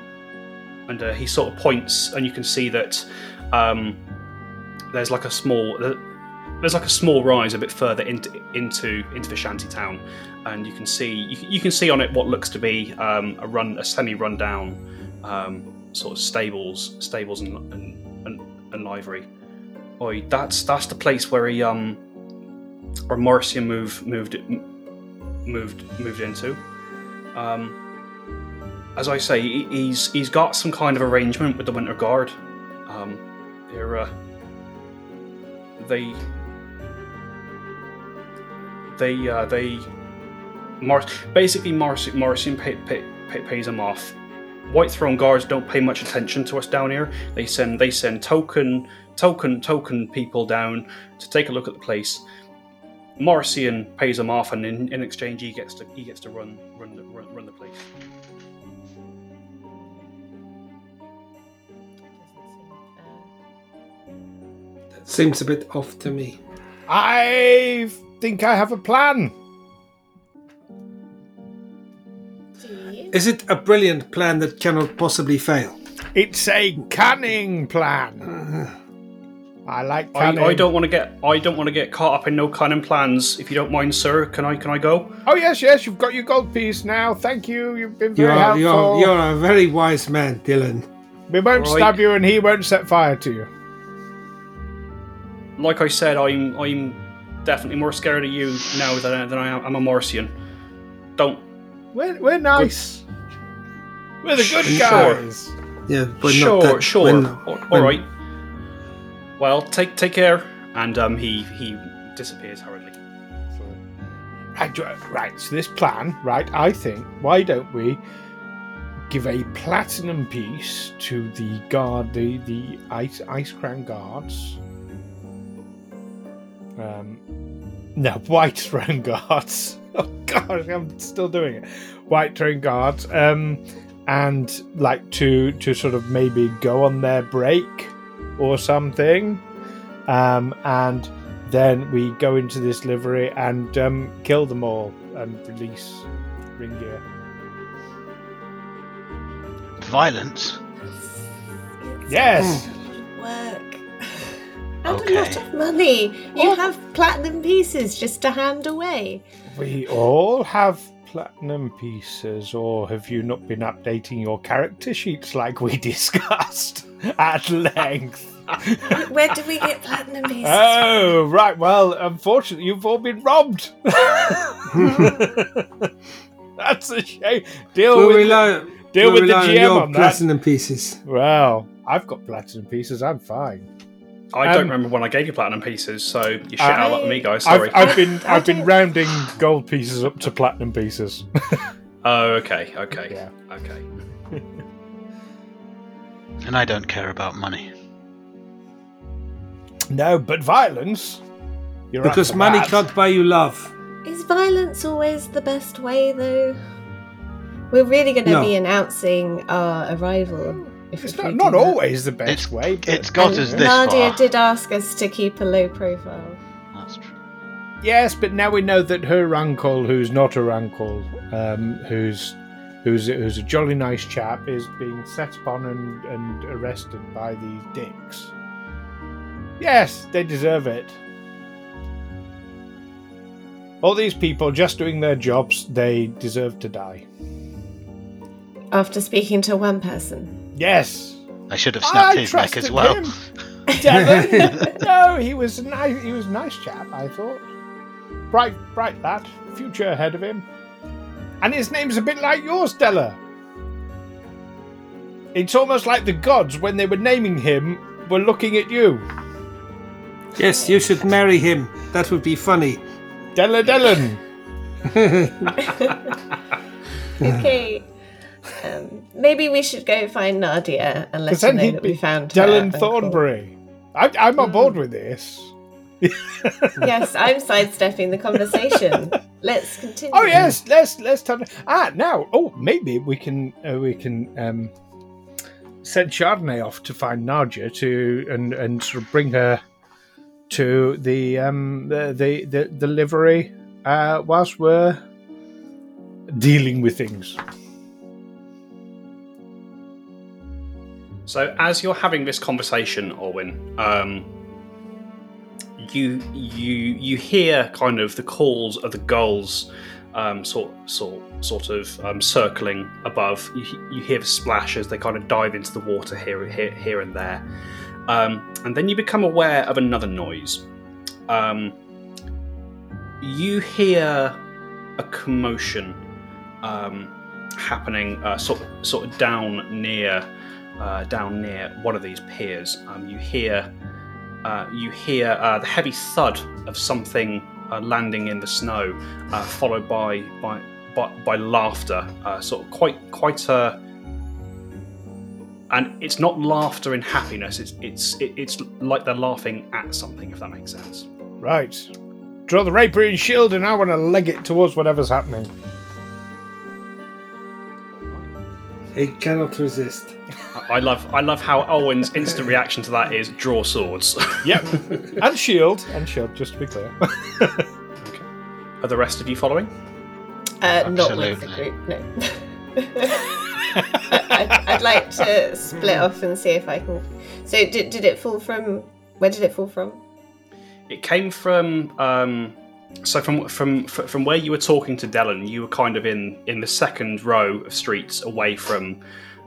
and uh, he sort of points, and you can see that um, there's like a small there's like a small rise a bit further into into into the shanty town, and you can see you, you can see on it what looks to be um, a run a semi rundown um, sort of stables stables and and, and, and livery. Oi, that's that's the place where he um or Marcia moved moved moved moved into. Um, as I say, he- he's he's got some kind of arrangement with the Winter Guard. Um, they're uh, they they uh, they Mar- basically Marcian, Marcian pay, pay, pay, pays them off. Whitethrone guards don't pay much attention to us down here. They send they send token token token people down to take a look at the place. Morrison pays him off, and in, in exchange, he gets to he gets to run run the, run, run the place. Seems a bit off to me. I think I have a plan. Is it a brilliant plan that cannot possibly fail? It's a cunning plan. Uh-huh. I like I, cunning. I don't want to get I don't want to get caught up in no cunning plans. If you don't mind, sir, can I can I go? Oh yes, yes, you've got your gold piece now. Thank you. You've been You very are, helpful. you're, you're a very wise man, Dylan. We won't Right. stab you, and he won't set fire to you. Like I said, I'm I'm definitely more scared of you now than, than I am. I'm a Morrison. Don't We're, we're nice. We're the good Sure. guys. Yeah, but sure, not that. sure. when- All- when- all right. Well, take take care. And um, he he disappears hurriedly. Right, right, so this plan, right, I think, why don't we give a platinum piece to the guard, the, the Ice, Ice Crown guards? Um, no, Whitethrone guards. Oh, gosh, I'm still doing it. Whitethrone guards. Um, and, like, to, to sort of maybe go on their break or something. Um, and then we go into this livery and um, kill them all and release Ringier. Violence? Yes. Work. And Okay. a lot of money. You Oh. have platinum pieces just to hand away. We all have platinum pieces, or have you not been updating your character sheets like we discussed at length? Where do we get platinum pieces? oh, right. Well, unfortunately, you've all been robbed. That's a shame. Deal We'll with rely, the, deal with the rely on GM on that. platinum pieces. Well, I've got platinum pieces. I'm fine. I don't Um, remember when I gave you platinum pieces, so you shit I- out of me, guys. Sorry. I've, I've been I I've been rounding gold pieces up to platinum pieces. oh, okay, okay, Yeah. okay. And I don't care about money. no, but violence. You're Because money that. can't buy you love. Is violence always the best way, though? We're really going to No. be announcing our arrival. If It's not, not always the best It's- way. But it's got us this Nadya far. did ask us to keep a low profile. That's true. Yes, but now we know that her uncle, who's not her uncle, um, who's who's who's a jolly nice chap, is being set upon and, and arrested by these dicks. Yes, they deserve it. All these people just doing their jobs, they deserve to die. After speaking to one person. Yes. I should have snapped I his neck as well. him. No, he was nice. He was a nice chap. I thought. Bright, bright lad. Future ahead of him. And his name's a bit like yours, Della. It's almost like the gods, when they were naming him, were looking at you. Yes, you should marry him. That would be funny. Della Dellon. Okay. Um, maybe we should go find Nadya and let her know that we be found her Thornbury. I, I'm on board with this. Yes, I'm sidestepping the conversation. Let's continue. Oh yes, let's let's turn. Ah, now, oh, maybe we can uh, we can um, send Chardonnay off to find Nadya to and and sort of bring her to the um the the the, the livery uh, whilst we're dealing with things. So as you're having this conversation, Orwin, um, you you you hear kind of the calls of the gulls, um, sort sort sort of um, circling above. You, you hear the splash as they kind of dive into the water here here, here and there, um, and then you become aware of another noise. Um, you hear a commotion um, happening, uh, sort sort of down near uh, down near one of these piers. Um, you hear uh, you hear uh, the heavy thud of something uh, landing in the snow, uh, followed by by by, by laughter. Sort of quite quite a. And it's not laughter in happiness. It's it's it's like they're laughing at something. If that makes sense. Right. Draw the rapier and shield, and I want to leg it towards whatever's happening. He cannot resist. I love I love how Owen's instant reaction to that is draw swords. Yep. and shield. And shield, just to be clear. Are the rest of you following? Uh, not with the group, no. I'd, I'd like to split off and see if I can. So, did, did it fall from. Where did it fall from? It came from um, so from from from where you were talking to Dellen, you were kind of in in the second row of streets away from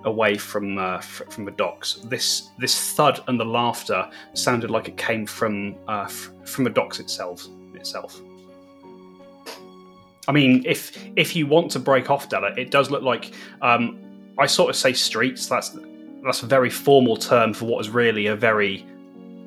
away from uh, fr- from the docks. This this thud and the laughter sounded like it came from uh, f- from the docks itself itself. I mean, if if you want to break off Della, it does look like um, I sort of say streets. That's that's a very formal term for what is really a very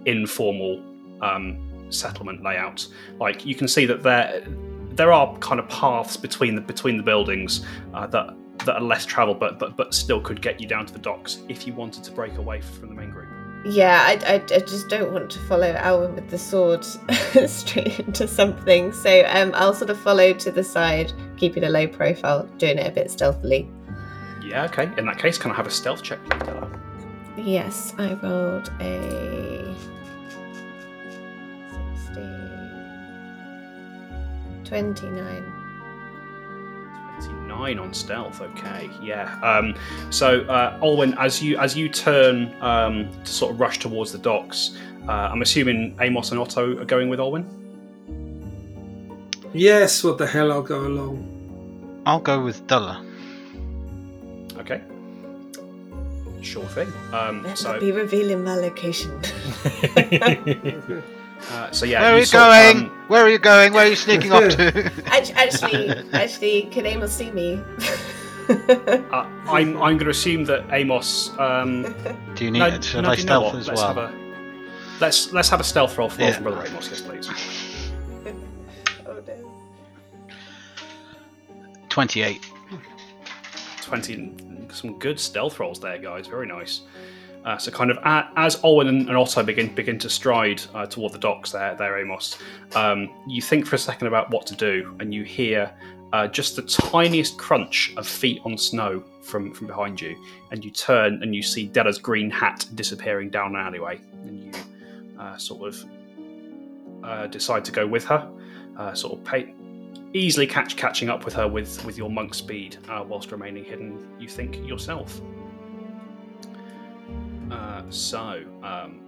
informal um, settlement layout. Like you can see that there there are kind of paths between the between the buildings uh, that that are less traveled, but but but still could get you down to the docks if you wanted to break away from the main group. Yeah, I, I, I just don't want to follow Alwyn with the sword straight into something. So um, I'll sort of follow to the side, keeping a low profile, doing it a bit stealthily. Yeah, okay. In that case, can I have a stealth check, please, Della? Yes, I rolled a 29. 29 on stealth okay yeah um, so uh, Olwen as you as you turn um, to sort of rush towards the docks uh, I'm assuming Amos and Otto are going with Olwen Yes, what the hell? I'll go along. I'll go with Dulla. okay sure thing um, Let's so not be revealing my location. uh, so yeah Where are you you sort of, going? um, Where are you going? Where are you sneaking off to? Actually, actually, can Amos see me? uh, I'm I'm going to assume that Amos um, Do you need no, it? Should no, I know stealth as let's well? have a let's let's have a stealth roll for, Yeah. from Brother Amos yes please oh no. 28. 20 some good stealth rolls there guys very nice uh, so kind of a, as Olwen and, and Otto begin begin to stride uh, toward the docks there there Amos um, you think for a second about what to do and you hear uh, just the tiniest crunch of feet on snow from from behind you and you turn and you see Della's green hat disappearing down an alleyway and you uh, sort of uh, decide to go with her uh, sort of pay, easily catch catching up with her with with your monk speed whilst remaining hidden you think yourself uh, so um,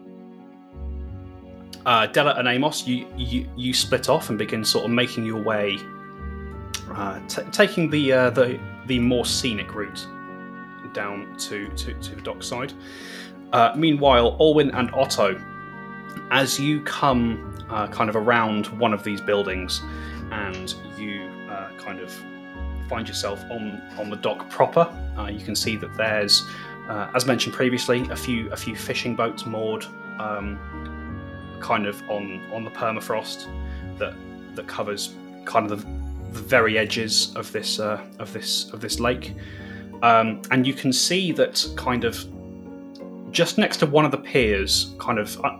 uh, Della and Amos you, you you split off and begin sort of making your way uh, t- taking the uh, the the more scenic route down to to, to the dockside uh, meanwhile Olwyn and Otto as you come uh, kind of around one of these buildings and you uh, kind of find yourself on on the dock proper. Uh, you can see that there's, uh, as mentioned previously, a few a few fishing boats moored, um, kind of on on the permafrost that that covers kind of the, the very edges of this uh, of this of this lake, um, and you can see that kind of just next to one of the piers, kind of. Uh,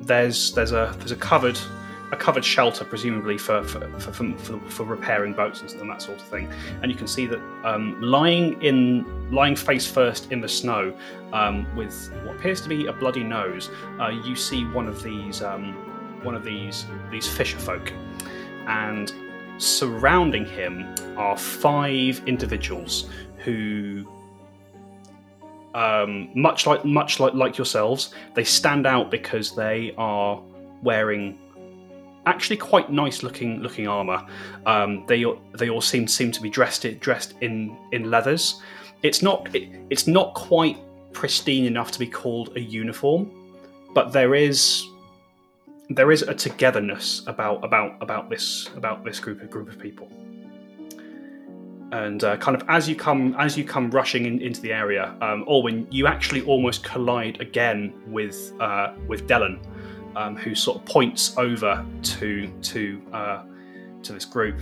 there's there's a there's a covered a covered shelter, presumably for for, for, for, for, repairing boats and, and that sort of thing. And you can see that um, lying in lying face first in the snow, um, with what appears to be a bloody nose, uh, you see one of these um, one of these these fisher folk, and surrounding him are five individuals who um, much like much like like yourselves, they stand out because they are wearing actually quite nice looking looking armor. Um, they all- they all seem seem to be dressed dressed in in leathers. It's not it, it's not quite pristine enough to be called a uniform, but there is there is a togetherness about about about this about this group of group of people and uh, kind of as you come as you come rushing in, into the area, um, Orwin, you actually almost collide again with uh, with Dellen, um, who sort of points over to to uh, to this group,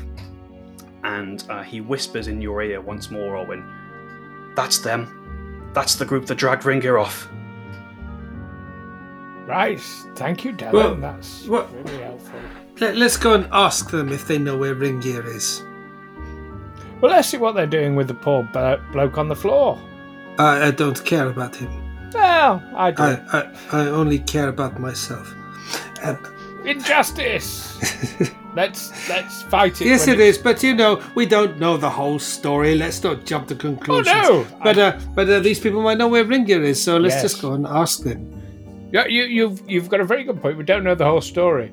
and uh, he whispers in your ear once more, Owen. That's them. That's the group that dragged Ringir off. Right. Thank you, Dylan. Well, That's what- really helpful. let, us go and ask them if they know where Ringgear is. Well, let's see what they're doing with the poor blo- bloke on the floor. I, I don't care about him. Well, I do. I, I, I only care about myself. Injustice. let's let's fight it. yes, it is. But you know, we don't know the whole story. Let's not jump to conclusions. Oh, no! But uh, but uh, these people might know where Ringgear is, so let's Yes. just go and ask them. Yeah, you, you've you've got a very good point. We don't know the whole story.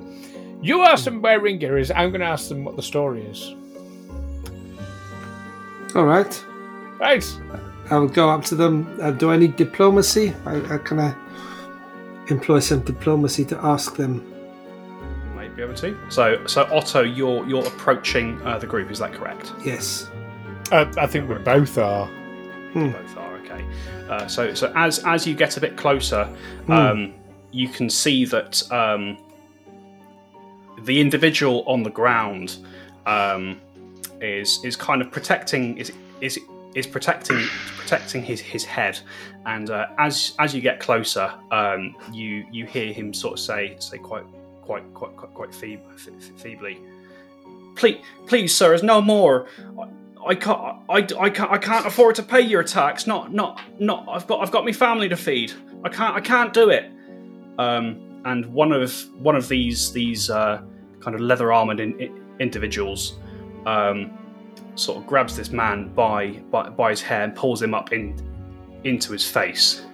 You ask them where Ringgear is. I'm going to ask them what the story is. All right. Right. I will go up to them. Uh, do I need diplomacy? I, I, can I employ some diplomacy to ask them? Might be able to. So, so Otto, you're you're approaching uh, the group. Is that correct? Yes. Uh, I think we both are. Both are okay. Uh, so, so as as you get a bit closer, um, you can see that um, the individual on the ground um, is is kind of protecting is is is protecting protecting his his head, and uh, as as you get closer, um, you you hear him sort of say say quite quite quite quite, quite feeb, feebly, please please sir, there's no more. I can't, I, I can't, I can't afford to pay your tax. Not, not, not. I've got, I've got my family to feed. I can't, I can't do it. Um, and one of, one of these, these uh, kind of leather armored in, in- individuals, um, sort of grabs this man by, by, by his hair and pulls him up in, into his face.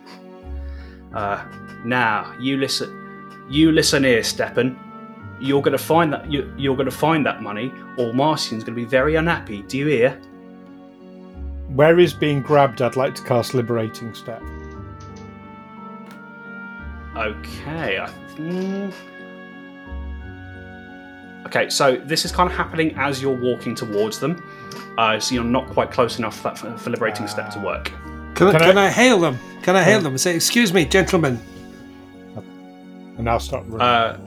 Uh, now you listen, you listen here, Stepan you're going to find that you, you're going to find that money, or Marcian's going to be very unhappy. Do you hear? Where is being grabbed? I'd like to cast Liberating Step. Okay. I, mm. Okay, so this is kind of happening as you're walking towards them. Uh, so you're not quite close enough for, for, for liberating step to work. Can, I, Can I- can I hail them? Can I hail them and say, "Excuse me, gentlemen"? And I'll start running. Uh,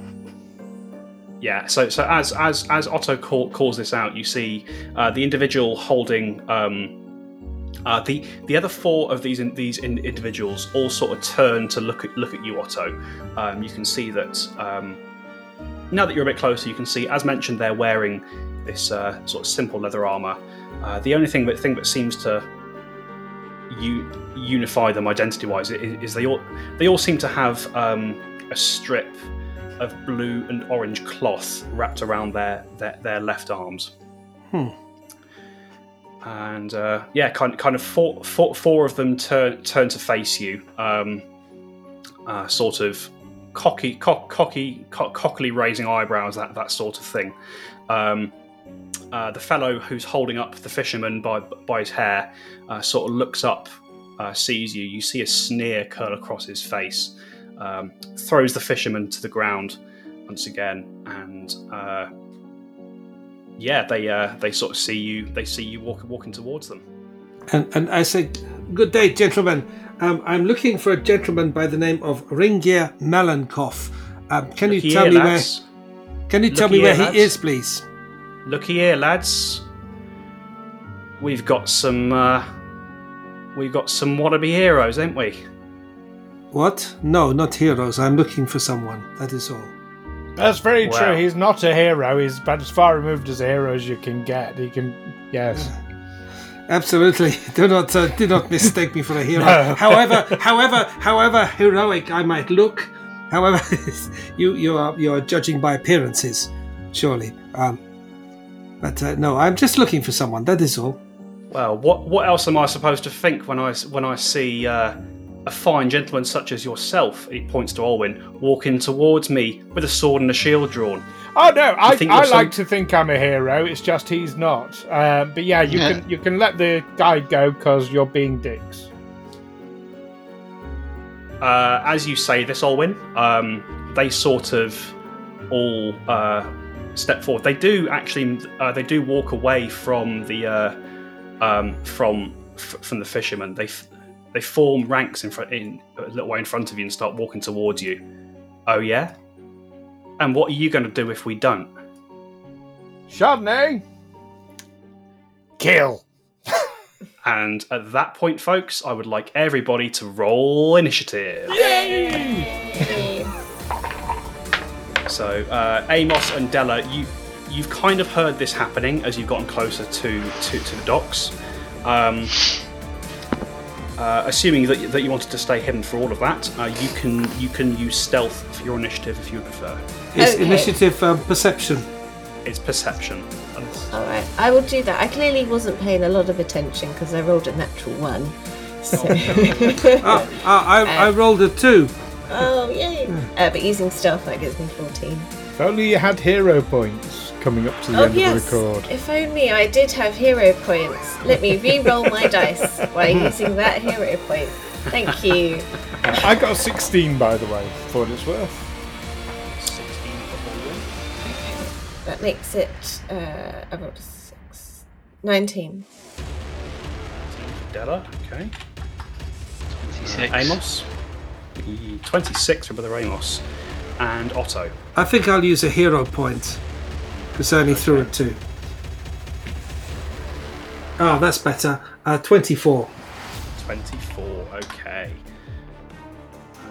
yeah. So so as as as Otto call, calls this out, you see uh, the individual holding um, uh, the the other four of these in, these in, individuals all sort of turn to look at look at you, Otto. Um, you can see that um, now that you're a bit closer, you can see, as mentioned, they're wearing this uh, sort of simple leather armor. Uh, the only thing that thing that seems to u- unify them identity-wise is, is they all they all seem to have um, a strip of blue and orange cloth wrapped around their their, their left arms. Hmm. And uh, yeah, kind kind of four, four, four of them turn turn to face you, um, uh, sort of cocky, cock, cocky, co- cockily raising eyebrows, that that sort of thing. Um, uh, the fellow who's holding up the fisherman by by his hair uh, sort of looks up, uh, sees you. You see a sneer curl across his face. Um, throws the fisherman to the ground once again, and uh, yeah, they uh, they sort of see you. They see you walk, walking towards them. And and I say, "Good day, gentlemen. Um, I'm looking for a gentleman by the name of Ringier Malenkoff. Um, can you tell here, me lads. where? Can you tell Looky me where here, he is, please? Looky here, lads. We've got some. Uh, we've got some wannabe heroes, ain't we? What? No, not heroes. I'm looking for someone. That is all. That's very Wow. true. He's not a hero. He's about as far removed as a hero as you can get. He can, yes. Absolutely. Do not uh, do not mistake me for a hero. No. However, however, however heroic I might look, however, you you are you are judging by appearances, surely. Um, but uh, no, I'm just looking for someone. That is all. Well, what what else am I supposed to think when I when I see uh, a fine gentleman such as yourself? He points to Olwyn walking towards me with a sword and a shield drawn. Oh no, I, think I you're some- like to think I'm a hero. It's just he's not. Um, but yeah, you Yeah. can you can let the guy go because you're being dicks. Uh, as you say this, Olwyn, um, they sort of all uh, step forward. They do actually. Uh, they do walk away from the uh, um, from f- from the fishermen. They f- they form ranks in front in a little way in front of you and start walking towards you. Oh yeah. And what are you going to do if we don't? Chardonnay, kill. And at that point, folks, I would like everybody to roll initiative. Yay. So uh, Amos and Della, you you've kind of heard this happening as you've gotten closer to to, to the docks. Um, uh, assuming that, that you wanted to stay hidden for all of that, uh, you can you can use stealth for your initiative if you prefer. Is Okay. initiative um, perception? It's perception. All right, I will do that. I clearly wasn't paying a lot of attention because I rolled a natural one. So, Ah, ah, I, I rolled a two. oh yay! Uh, but using stealth, that gives me fourteen. If only you had hero points coming up to the Oh end yes! of the record. If only I did have hero points. Let me re-roll my dice while using that hero point. Thank you. I got a 16, by the way, for what it's worth. 16 for Baldwin. That makes it. Uh, I rolled a six. Nineteen. Della, okay. 26. Amos. E- 26 for Brother Amos. And Otto. I think I'll use a hero point because I only threw it two. Oh, that's better. Uh, 24. 24, okay. Uh,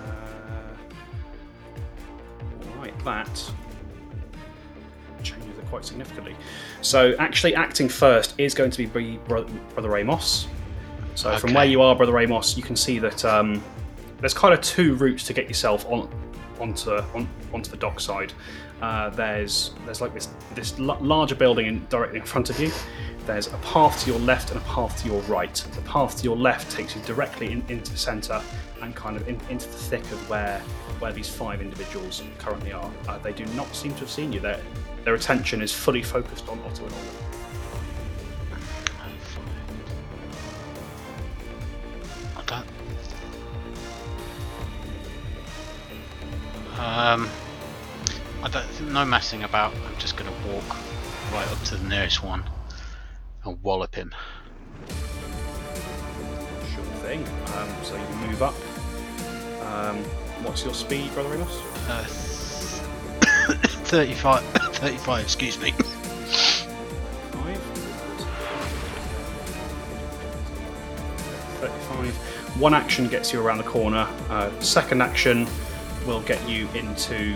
right, that changes it quite significantly. So, actually, acting first is going to be Bro- Brother Amos. So, from where you are, Brother Amos, you can see that um, there's kind of two routes to get yourself on onto on, onto the dockside. Uh, there's there's like this this l- larger building in, directly in front of you. There's a path to your left and a path to your right. The path to your left takes you directly in, into the centre and kind of in, into the thick of where where these five individuals currently are. Uh, they do not seem to have seen you. Their their attention is fully focused on Otto and Oliver. Um, I don't. No messing about. I'm just gonna walk right up to the nearest one and wallop him. Sure thing. Um, so you move up. Um, what's your speed, Brother Amos? Uh, 35. 35. Excuse me. Five. 35. One action gets you around the corner. Uh, second action will get you into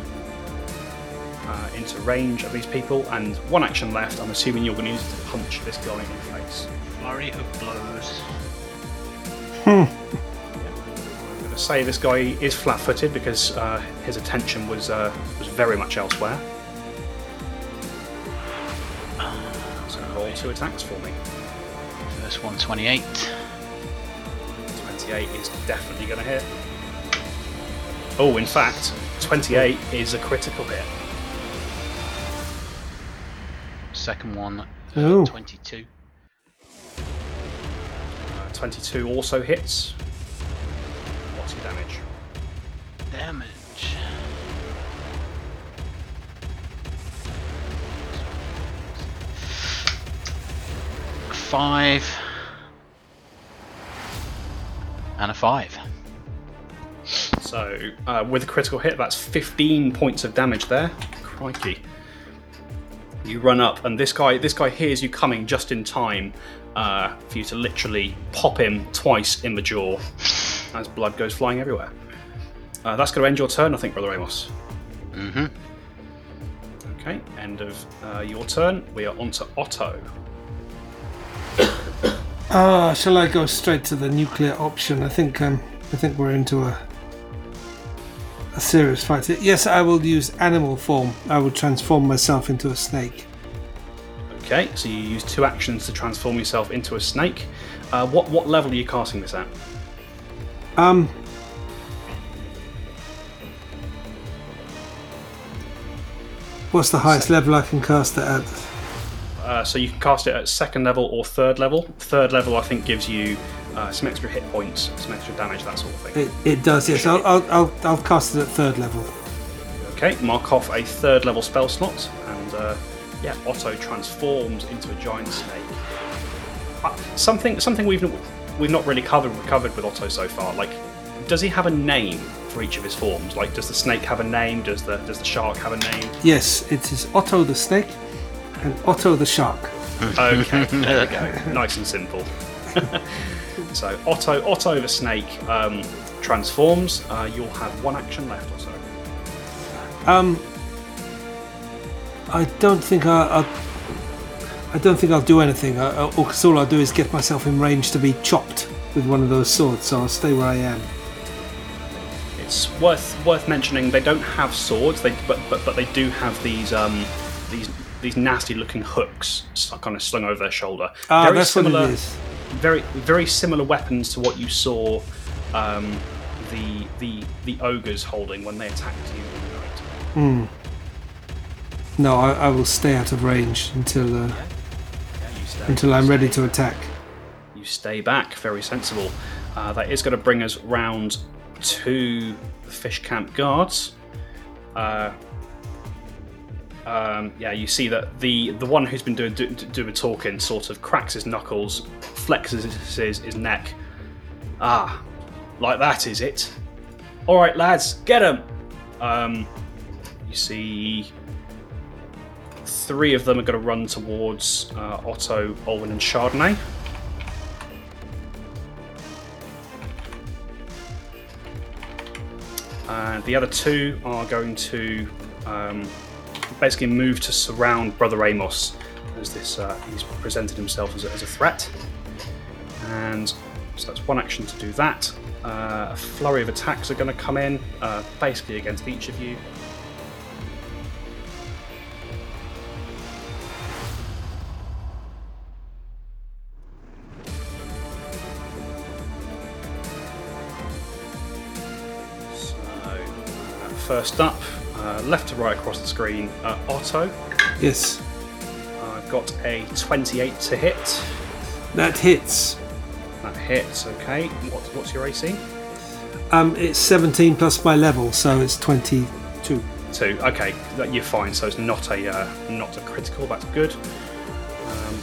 uh, into range of these people, and one action left. I'm assuming you're going to use it to punch this guy in the face. Flurry of blows. Hmm. I'm going to say this guy is flat-footed because uh, his attention was uh, was very much elsewhere. So roll two attacks for me. First one, 28. 28 is definitely going to hit. Oh, in fact, 28 is a critical hit. Second one, Oh. 22. Uh, 22 also hits. What's your damage? Damage. Five. And a five. So, uh, with a critical hit, that's 15 points of damage there. Crikey. You run up, and this guy, this guy hears you coming just in time uh, for you to literally pop him twice in the jaw as blood goes flying everywhere. Uh, that's going to end your turn, I think, Brother Amos. Mm-hmm. Okay, end of uh, your turn. We are on to Otto. Ah, shall I go straight to the nuclear option? I think um, I think we're into a a serious fight. Yes, I will use animal form. I will transform myself into a snake. Okay, so you use two actions to transform yourself into a snake. Uh, what what level are you casting this at? Um. What's the highest level I can cast it at? Uh, so you can cast it at second level or third level. Third level, I think, gives you uh, some extra hit points, some extra damage, that sort of thing. It, it does, yes. I'll, I'll, I'll, I'll cast it at third level. Okay, mark off a third level spell slot, and uh, yeah, Otto transforms into a giant snake. Uh, something something we've not, we've not really covered covered with Otto so far. Like, does he have a name for each of his forms? Like, does the snake have a name? Does the does the shark have a name? Yes, it is Otto the snake and Otto the shark. Okay, there we go. Nice and simple. so Otto, Otto the snake um, transforms. Uh, you'll have one action left or so. Um, I don't think I, I'll. I don't think I'll do anything. Because all I'll do is get myself in range to be chopped with one of those swords. So I'll stay where I am. It's worth worth mentioning they don't have swords, they but but, but they do have these um these these nasty looking hooks kind of slung over their shoulder. Ah, very that's similar, what it is. Very very similar weapons to what you saw um, the the the ogres holding when they attacked you in the night. Hmm. No, I, I will stay out of range until uh, Yeah, stay, until I'm ready to attack. You stay back, very sensible. Uh, that is going to bring us round to the fish camp guards. Uh, um, yeah, you see that the the one who's been doing do, do the talking sort of cracks his knuckles, flexes his, his neck. Ah, like that is it. All right, lads, get him. Um, you see, three of them are going to run towards uh, Otto, Olwyn, and Chardonnay. And the other two are going to um, basically move to surround Brother Amos as this uh, he's presented himself as a, as a threat. And so that's one action to do that. Uh, a flurry of attacks are going to come in, uh, basically against each of you. So, uh, first up, uh, left to right across the screen, uh, Otto. Yes, I've got a 28 to hit. that hits. That hits, okay. What, what's your AC? Um, it's 17 plus my level, so it's 22. Two. Okay, that you're fine. So it's not a uh, not a critical. That's good. Um,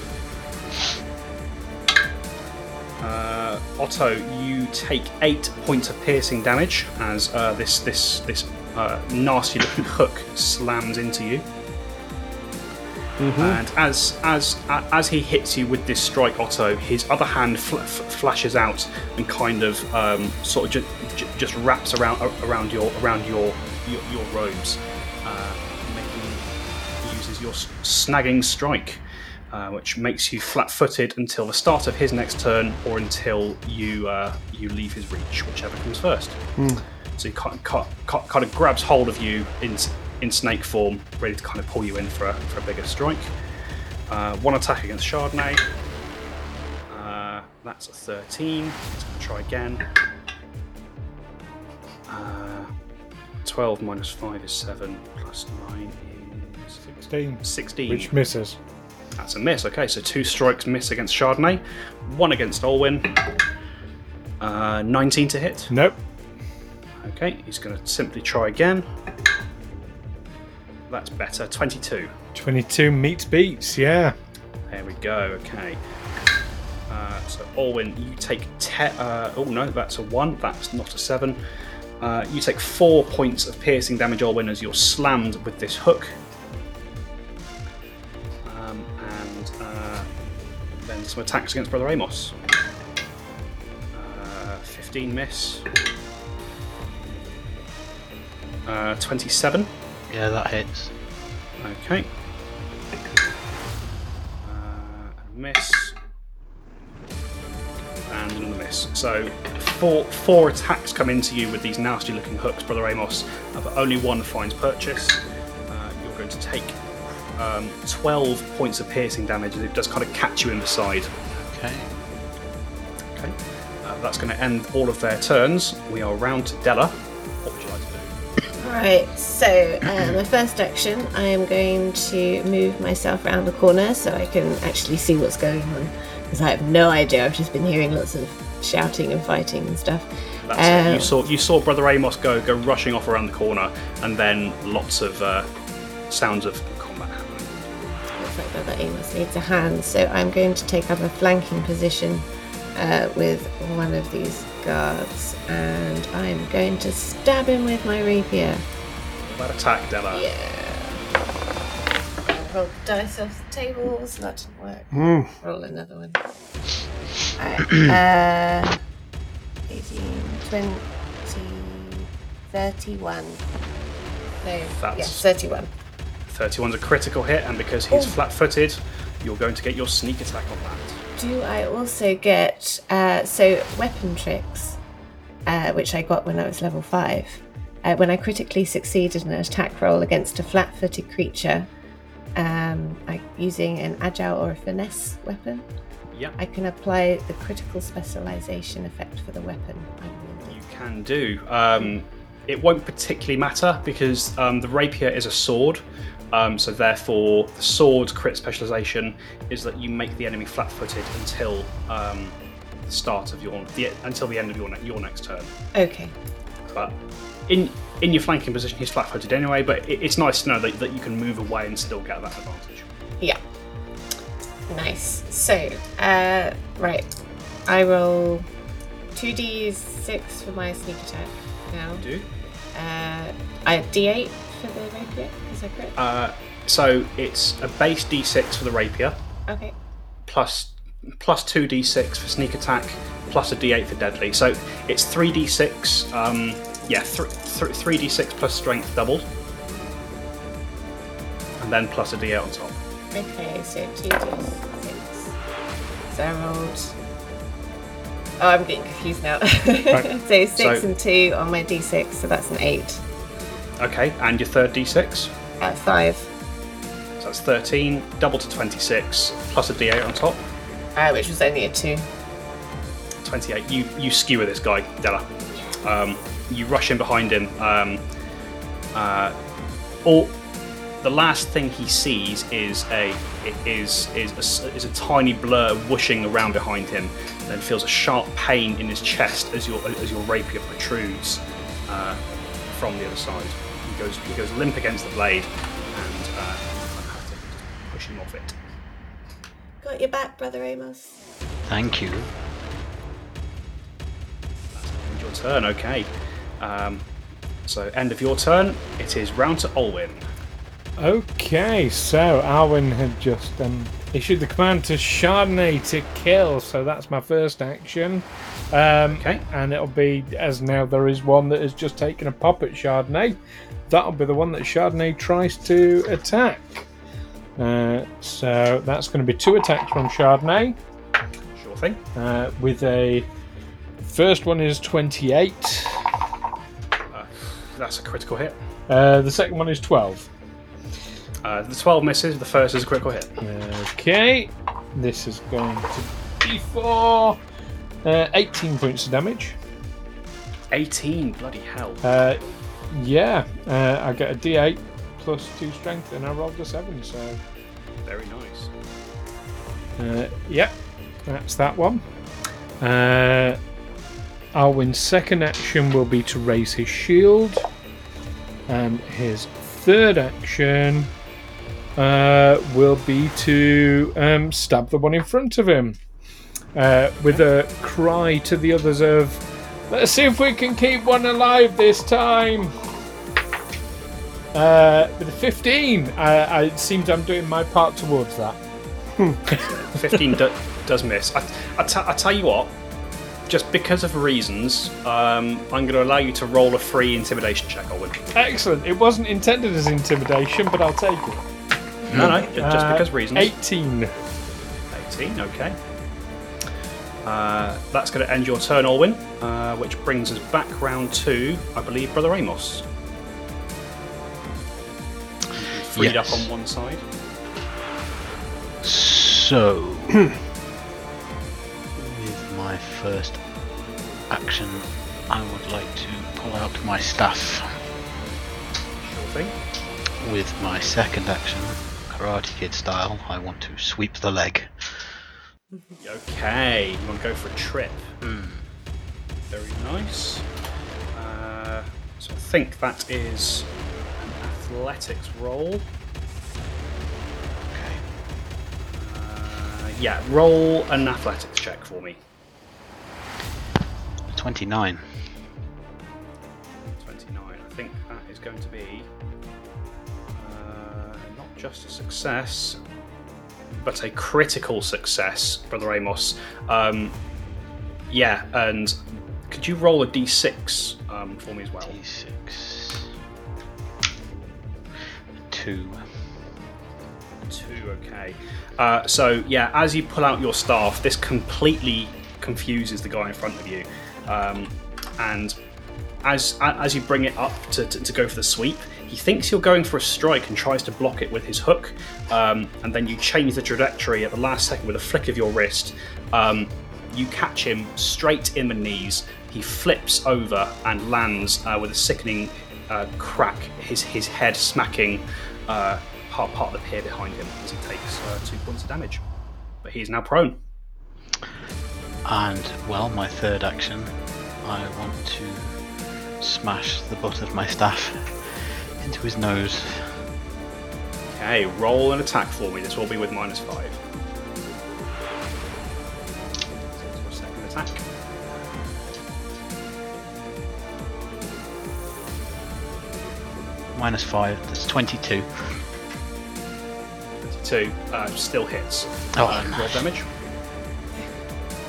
uh, Otto, you take eight points of piercing damage as uh, this this this uh, nasty looking hook slams into you. And as as as he hits you with this strike, Otto, his other hand fl- f- flashes out and kind of um, sort of ju- ju- just wraps around around your around your your, your robes, uh, making uses your snagging strike, uh, which makes you flat-footed until the start of his next turn, or until you uh, you leave his reach, whichever comes first. So he kind of, kind of grabs hold of you in in snake form, ready to kind of pull you in for a, for a bigger strike. Uh, one attack against Chardonnay. Uh, that's a 13. Let's try again. Uh, 12 minus 5 is 7, plus 9 is 16. 16. Which misses. That's a miss. Okay, so two strikes miss against Chardonnay, one against Olwyn. Uh, 19 to hit. Nope. Okay, he's going to simply try again. That's better. 22. 22 meets beats, yeah. There we go. Okay. Uh, so Olwyn, you take te- uh, oh no, that's a one. That's not a seven. Uh, you take four points of piercing damage, Olwyn, as you're slammed with this hook. Um, and uh, then some attacks against Brother Amos. Uh, 15 miss. Uh, 27. Yeah, that hits. Okay. Uh, miss. And another miss. So four four attacks come into you with these nasty looking hooks, Brother Amos, uh, but only one finds purchase. Uh, you're going to take um, 12 points of piercing damage as it does kind of catch you in the side. Okay. Okay. Uh, that's going to end all of their turns. We are round to Della. Right, so uh, my first action, I am going to move myself around the corner so I can actually see what's going on. Because I have no idea, I've just been hearing lots of shouting and fighting and stuff. That's it. You Um, saw you saw Brother Amos go go rushing off around the corner, and then lots of uh, sounds of combat happening. Looks like Brother Amos needs a hand, so I'm going to take up a flanking position uh, with one of these guards, and I'm going to stab him with my rapier. That attack, Della. Yeah. I rolled dice off the table, so that didn't work. Mm. Roll another one. Alright, uh, 18, 20, 31. No, That's- yes, 31. 31's a critical hit, and because he's flat footed, you're going to get your sneak attack on that. Do I also get uh, so weapon tricks, uh, which I got when I was level five? Uh, when I critically succeeded in an attack roll against a flat-footed creature, um, I, using an agile or a finesse weapon, Yep. I can apply the critical specialization effect for the weapon. You can do. Um, it won't particularly matter because um, the rapier is a sword. Um, so therefore, the sword's crit specialization is that you make the enemy flat-footed until um, the start of your the, until the end of your ne- your next turn. Okay. But in in your flanking position, he's flat-footed anyway. But it, it's nice to know that, that you can move away and still get that advantage. Yeah. Nice. So, uh, right. I roll 2d6 for my sneak attack now. Do Uh, I d8 for the rapier. Is that correct? uh, so it's a base d6 for the rapier. okay. plus plus two d6 for sneak attack, plus a d8 for deadly. So it's three d6. Um, yeah, th- th- three d6 plus strength doubled, and then plus a d8 on top. Okay, so 2d6. So I rolled. Oh, I'm getting confused now. so 6 So- and 2 on my d6, so that's an 8. Okay, and your third d6. Uh, 5. So that's 13, double to 26, plus a d8 on top. Uh, which was only a 2. 28. You you skewer this guy, Della. Um, you rush in behind him. Um, uh, all the last thing he sees is a is is a, is a tiny blur whooshing around behind him. Then feels a sharp pain in his chest as your as your rapier protrudes uh, from the other side. He goes he goes limp against the blade, and uh, I have to push him off it. Got your back, Brother Amos. Thank you. End your turn, okay. Um, so, end of your turn. It is round to Olwyn. Okay, so Olwyn had just um, issued the command to Chardonnay to kill, so that's my first action. Um, Okay. And it'll be, as now there is one that has just taken a pop at Chardonnay, that'll be the one that Chardonnay tries to attack. Uh, so that's going to be two attacks from Chardonnay, Sure thing. uh, with a. First one is 28, That's a critical hit. uh, the second one is 12. Uh, the 12 misses, the first is a critical hit. Okay, this is going to be for uh, 18 points of damage. 18, bloody hell. Uh, yeah, uh, I get a d8 plus 2 strength and I rolled a 7, so Very nice. uh, yep, that's that one. Uh, second action will be to raise his shield, and his third action uh, will be to um, stab the one in front of him uh, with a cry to the others of let's see if we can keep one alive this time. Uh, with a 15 uh, I, it seems i'm doing my part towards that. 15 do- does miss. I, I, t- I tell you what, just because of reasons, um, I'm going to allow you to roll a free intimidation check, Olwyn. excellent. It wasn't intended as intimidation but i'll take it No, no, just Uh, because reasons. 18 18, okay. Uh, that's going to end your turn, Olwyn, uh, which brings us back round to, I believe, Brother Amos. Freed Yes. up on one side. So, with my first action, I would like to pull out my staff. Sure thing. With my second action, Karate Kid style, I want to sweep the leg. Okay, you want to go for a trip. Very nice. Uh, so I think that is an athletics roll. Okay. Uh, yeah, roll an athletics check for me. 29. 29. I think that is going to be just a success, but a critical success, Brother Amos. Um, yeah, and could you roll a d6 um, for me as well? D6. 2. Two, okay. Uh, so yeah, as you pull out your staff, this completely confuses the guy in front of you, um, and as as you bring it up to, to, to go for the sweep, he thinks you're going for a strike and tries to block it with his hook, um, and then you change the trajectory at the last second with a flick of your wrist. Um, you catch him straight in the knees. He flips over and lands uh, with a sickening uh, crack, his his head smacking uh, part, part of the pier behind him as he takes uh, two points of damage. But he is now prone. And, well, my third action, I want to smash the butt of my staff into his nose. Okay, roll an attack for me. This will be with minus five. So second attack. Minus 5, that's 22. 22 uh, still hits. Oh, uh, roll damage.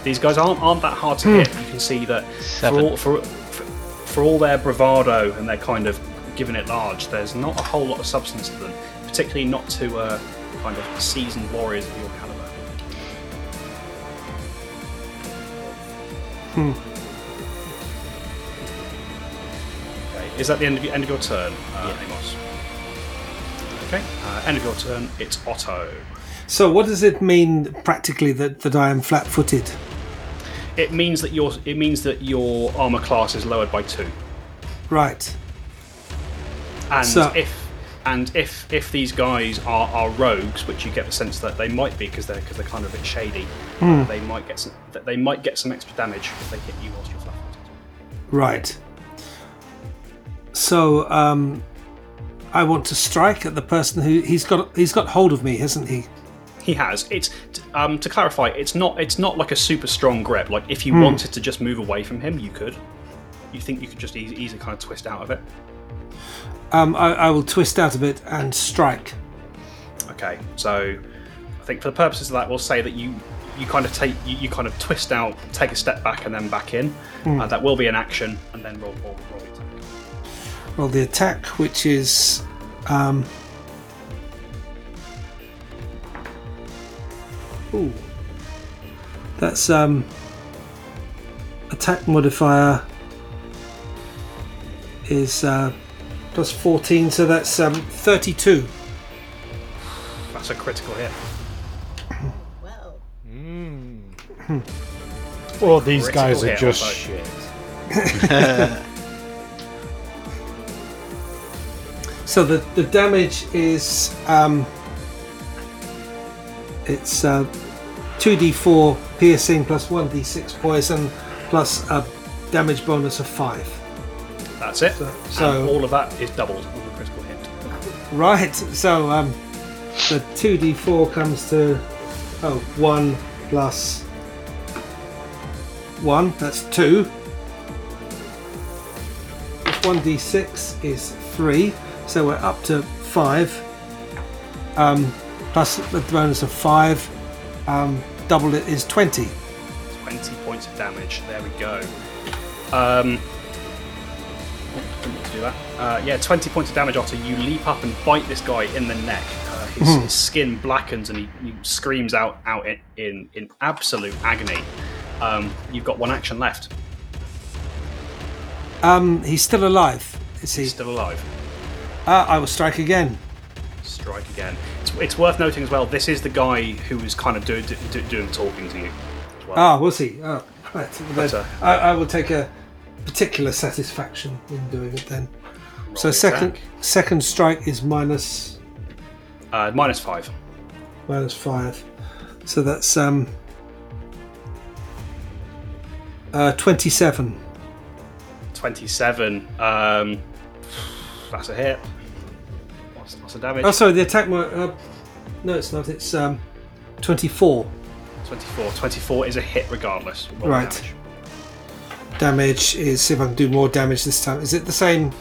These guys aren't aren't that hard to hit. You can see that for all, for, for for all their bravado and their kind of giving it large, there's not a whole lot of substance to them, particularly not to uh, kind of seasoned warriors of your caliber. Hmm. Okay, is that the end of your, end of your turn, uh, Amos? Okay, uh, end of your turn. It's Otto. So, what does it mean practically that, that I am flat footed? It means that your it means that your armor class is lowered by two, Right. And So- if and if if these guys are, are rogues, which you get the sense that they might be because they're because they're kind of a bit shady, uh, they might get some that they might get some extra damage if they hit you whilst you're flat-footed. Right. So, um, I want to strike at the person who he's got. He's got hold of me, hasn't he? He has. It's um, to clarify. It's not. It's not like a super strong grip. Like if you wanted to just move away from him, you could. You think you could just easy, easily kind of twist out of it? Um, I, I will twist out of it and strike. Okay, so I think for the purposes of that, we'll say that you you kind of take you, you kind of twist out, take a step back, and then back in. Uh, that will be an action, and then roll roll, roll the attack. Well, the attack, which is um, ooh, that's um, attack modifier is uh, plus fourteen, so that's um, thirty-two. That's a critical hit. Well, Well, these Critical guys are just shit. So the, the damage is um, it's uh, 2d4 piercing plus 1d6 poison plus a damage bonus of 5. That's it. So- so- all of that is doubled on the critical hit. Right, so um, the 2d4 comes to oh, 1 plus 1, that's 2. Plus 1d6 is 3, so we're up to 5. Um, plus the bonus of 5, um, double it is 20. 20 points of damage. There we go. Um, do that. Uh, yeah, 20 points of damage, Otto. You leap up and bite this guy in the neck. Uh, his, his skin blackens and he, he screams out out in, in, in absolute agony. Um, you've got one action left. Um, he's still alive, is he? He's still alive. Uh, I will strike again. Strike again. It's, it's worth noting as well. This is the guy who was kind of doing do, doing the talking to you. Well. Ah, was he? Oh, right. Well, But, uh, I, I will take a particular satisfaction in doing it then. so second attack. second strike is minus Uh, minus five. minus five. So that's um uh, twenty-seven. 27. Um, that's a hit. What's, what's the damage? Oh, sorry. The attack. Mo- uh, no, it's not. It's um twenty-four 24. 24 is a hit regardless. Roll Right. damage. Damage. Is see if I can do more damage this time. Is it the same?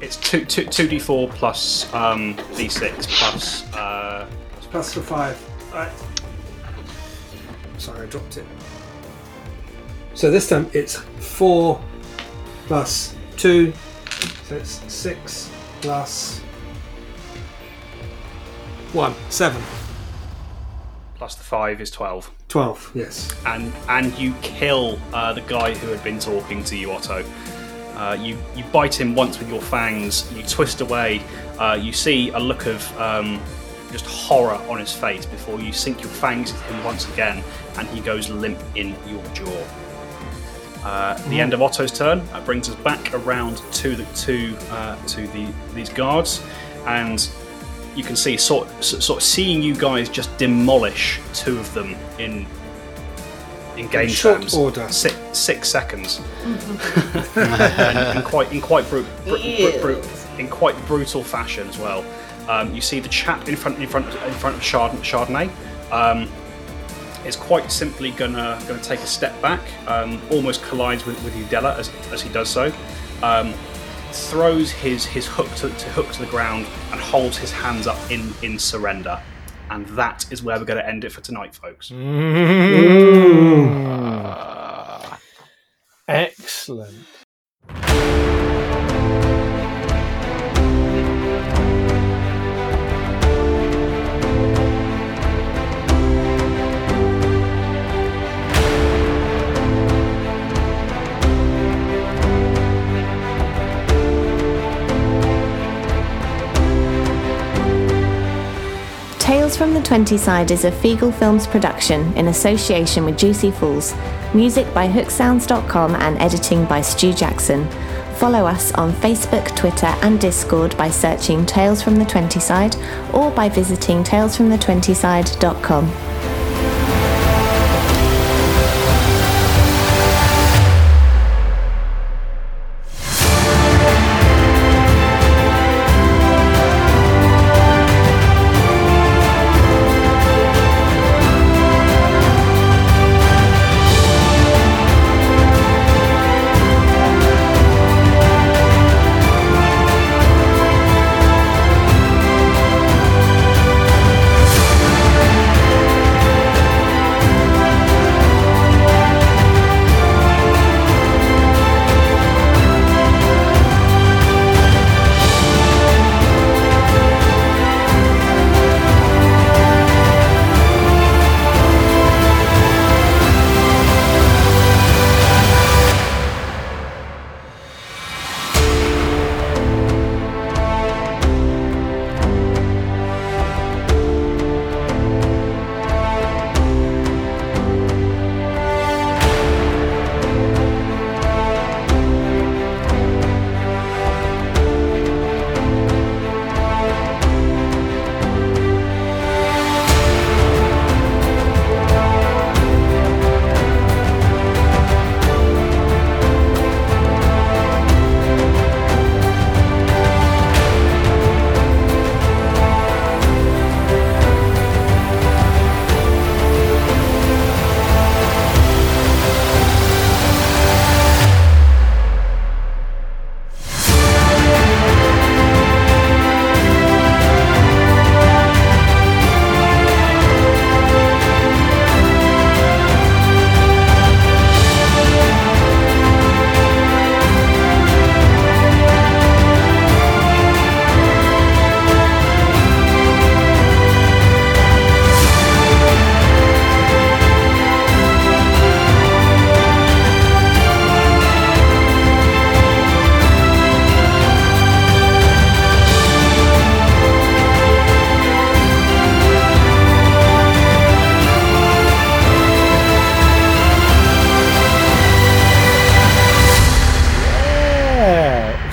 It's 2, 2, 2d4 plus um, d6 plus. Uh, Plus the five. Right. Sorry, I dropped it. So this time it's four plus two, so it's six plus One. Seven. Plus the five is twelve. Twelve. Yes. and and you kill uh, the guy who had been talking to you, Otto. Uh, you you bite him once with your fangs. You twist away. Uh, you see a look of um, just horror on his face before you sink your fangs into him once again, and he goes limp in your jaw. Uh, the end of Otto's turn uh, brings us back around to the to uh, to the these guards, and you can see sort sort of seeing you guys just demolish two of them in in game short terms. order. Six, six seconds, and, in quite in quite bru- bru- bru- bru- in quite brutal fashion as well. Um, you see the chap in front in front in front of Chard- Chardonnay. Um, is quite simply gonna gonna take a step back, um, almost collides with, with Udella as, as he does so. Throws his his hook to, to hook to the ground and holds his hands up in in surrender. And that is where we're going to end it for tonight, folks. Mm. Ah. Excellent. Tales from the 20 Side is a Feagle Films production in association with Juicy Fools. Music by hooksounds.com and editing by Stu Jackson. Follow us on Facebook, Twitter, and Discord by searching Tales from the 20 Side or by visiting talesfromthe20side.com.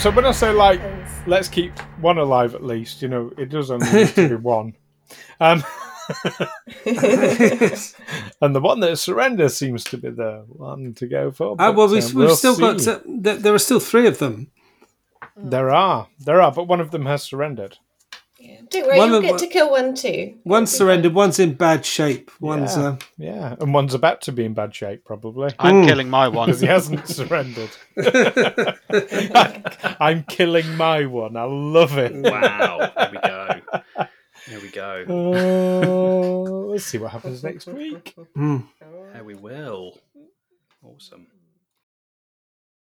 So when I say like, let's keep one alive at least, you know, it does only need to be one. Um, and the one that surrenders seems to be the one to go for. Ah, but, well, we've, um, we've we'll still got. see. Uh, there, there are still three of them. There are, there are, but one of them has surrendered. Don't worry, One you'll get the- to kill one too. One's surrendered. One's in bad shape. One's. yeah, Uh, yeah, and one's about to be in bad shape probably I'm Mm. killing my one. because he hasn't surrendered. I'm killing my one. I love it. Wow. There we go. There we go. Oh, let's see what happens next week. hmm. There we will. Awesome.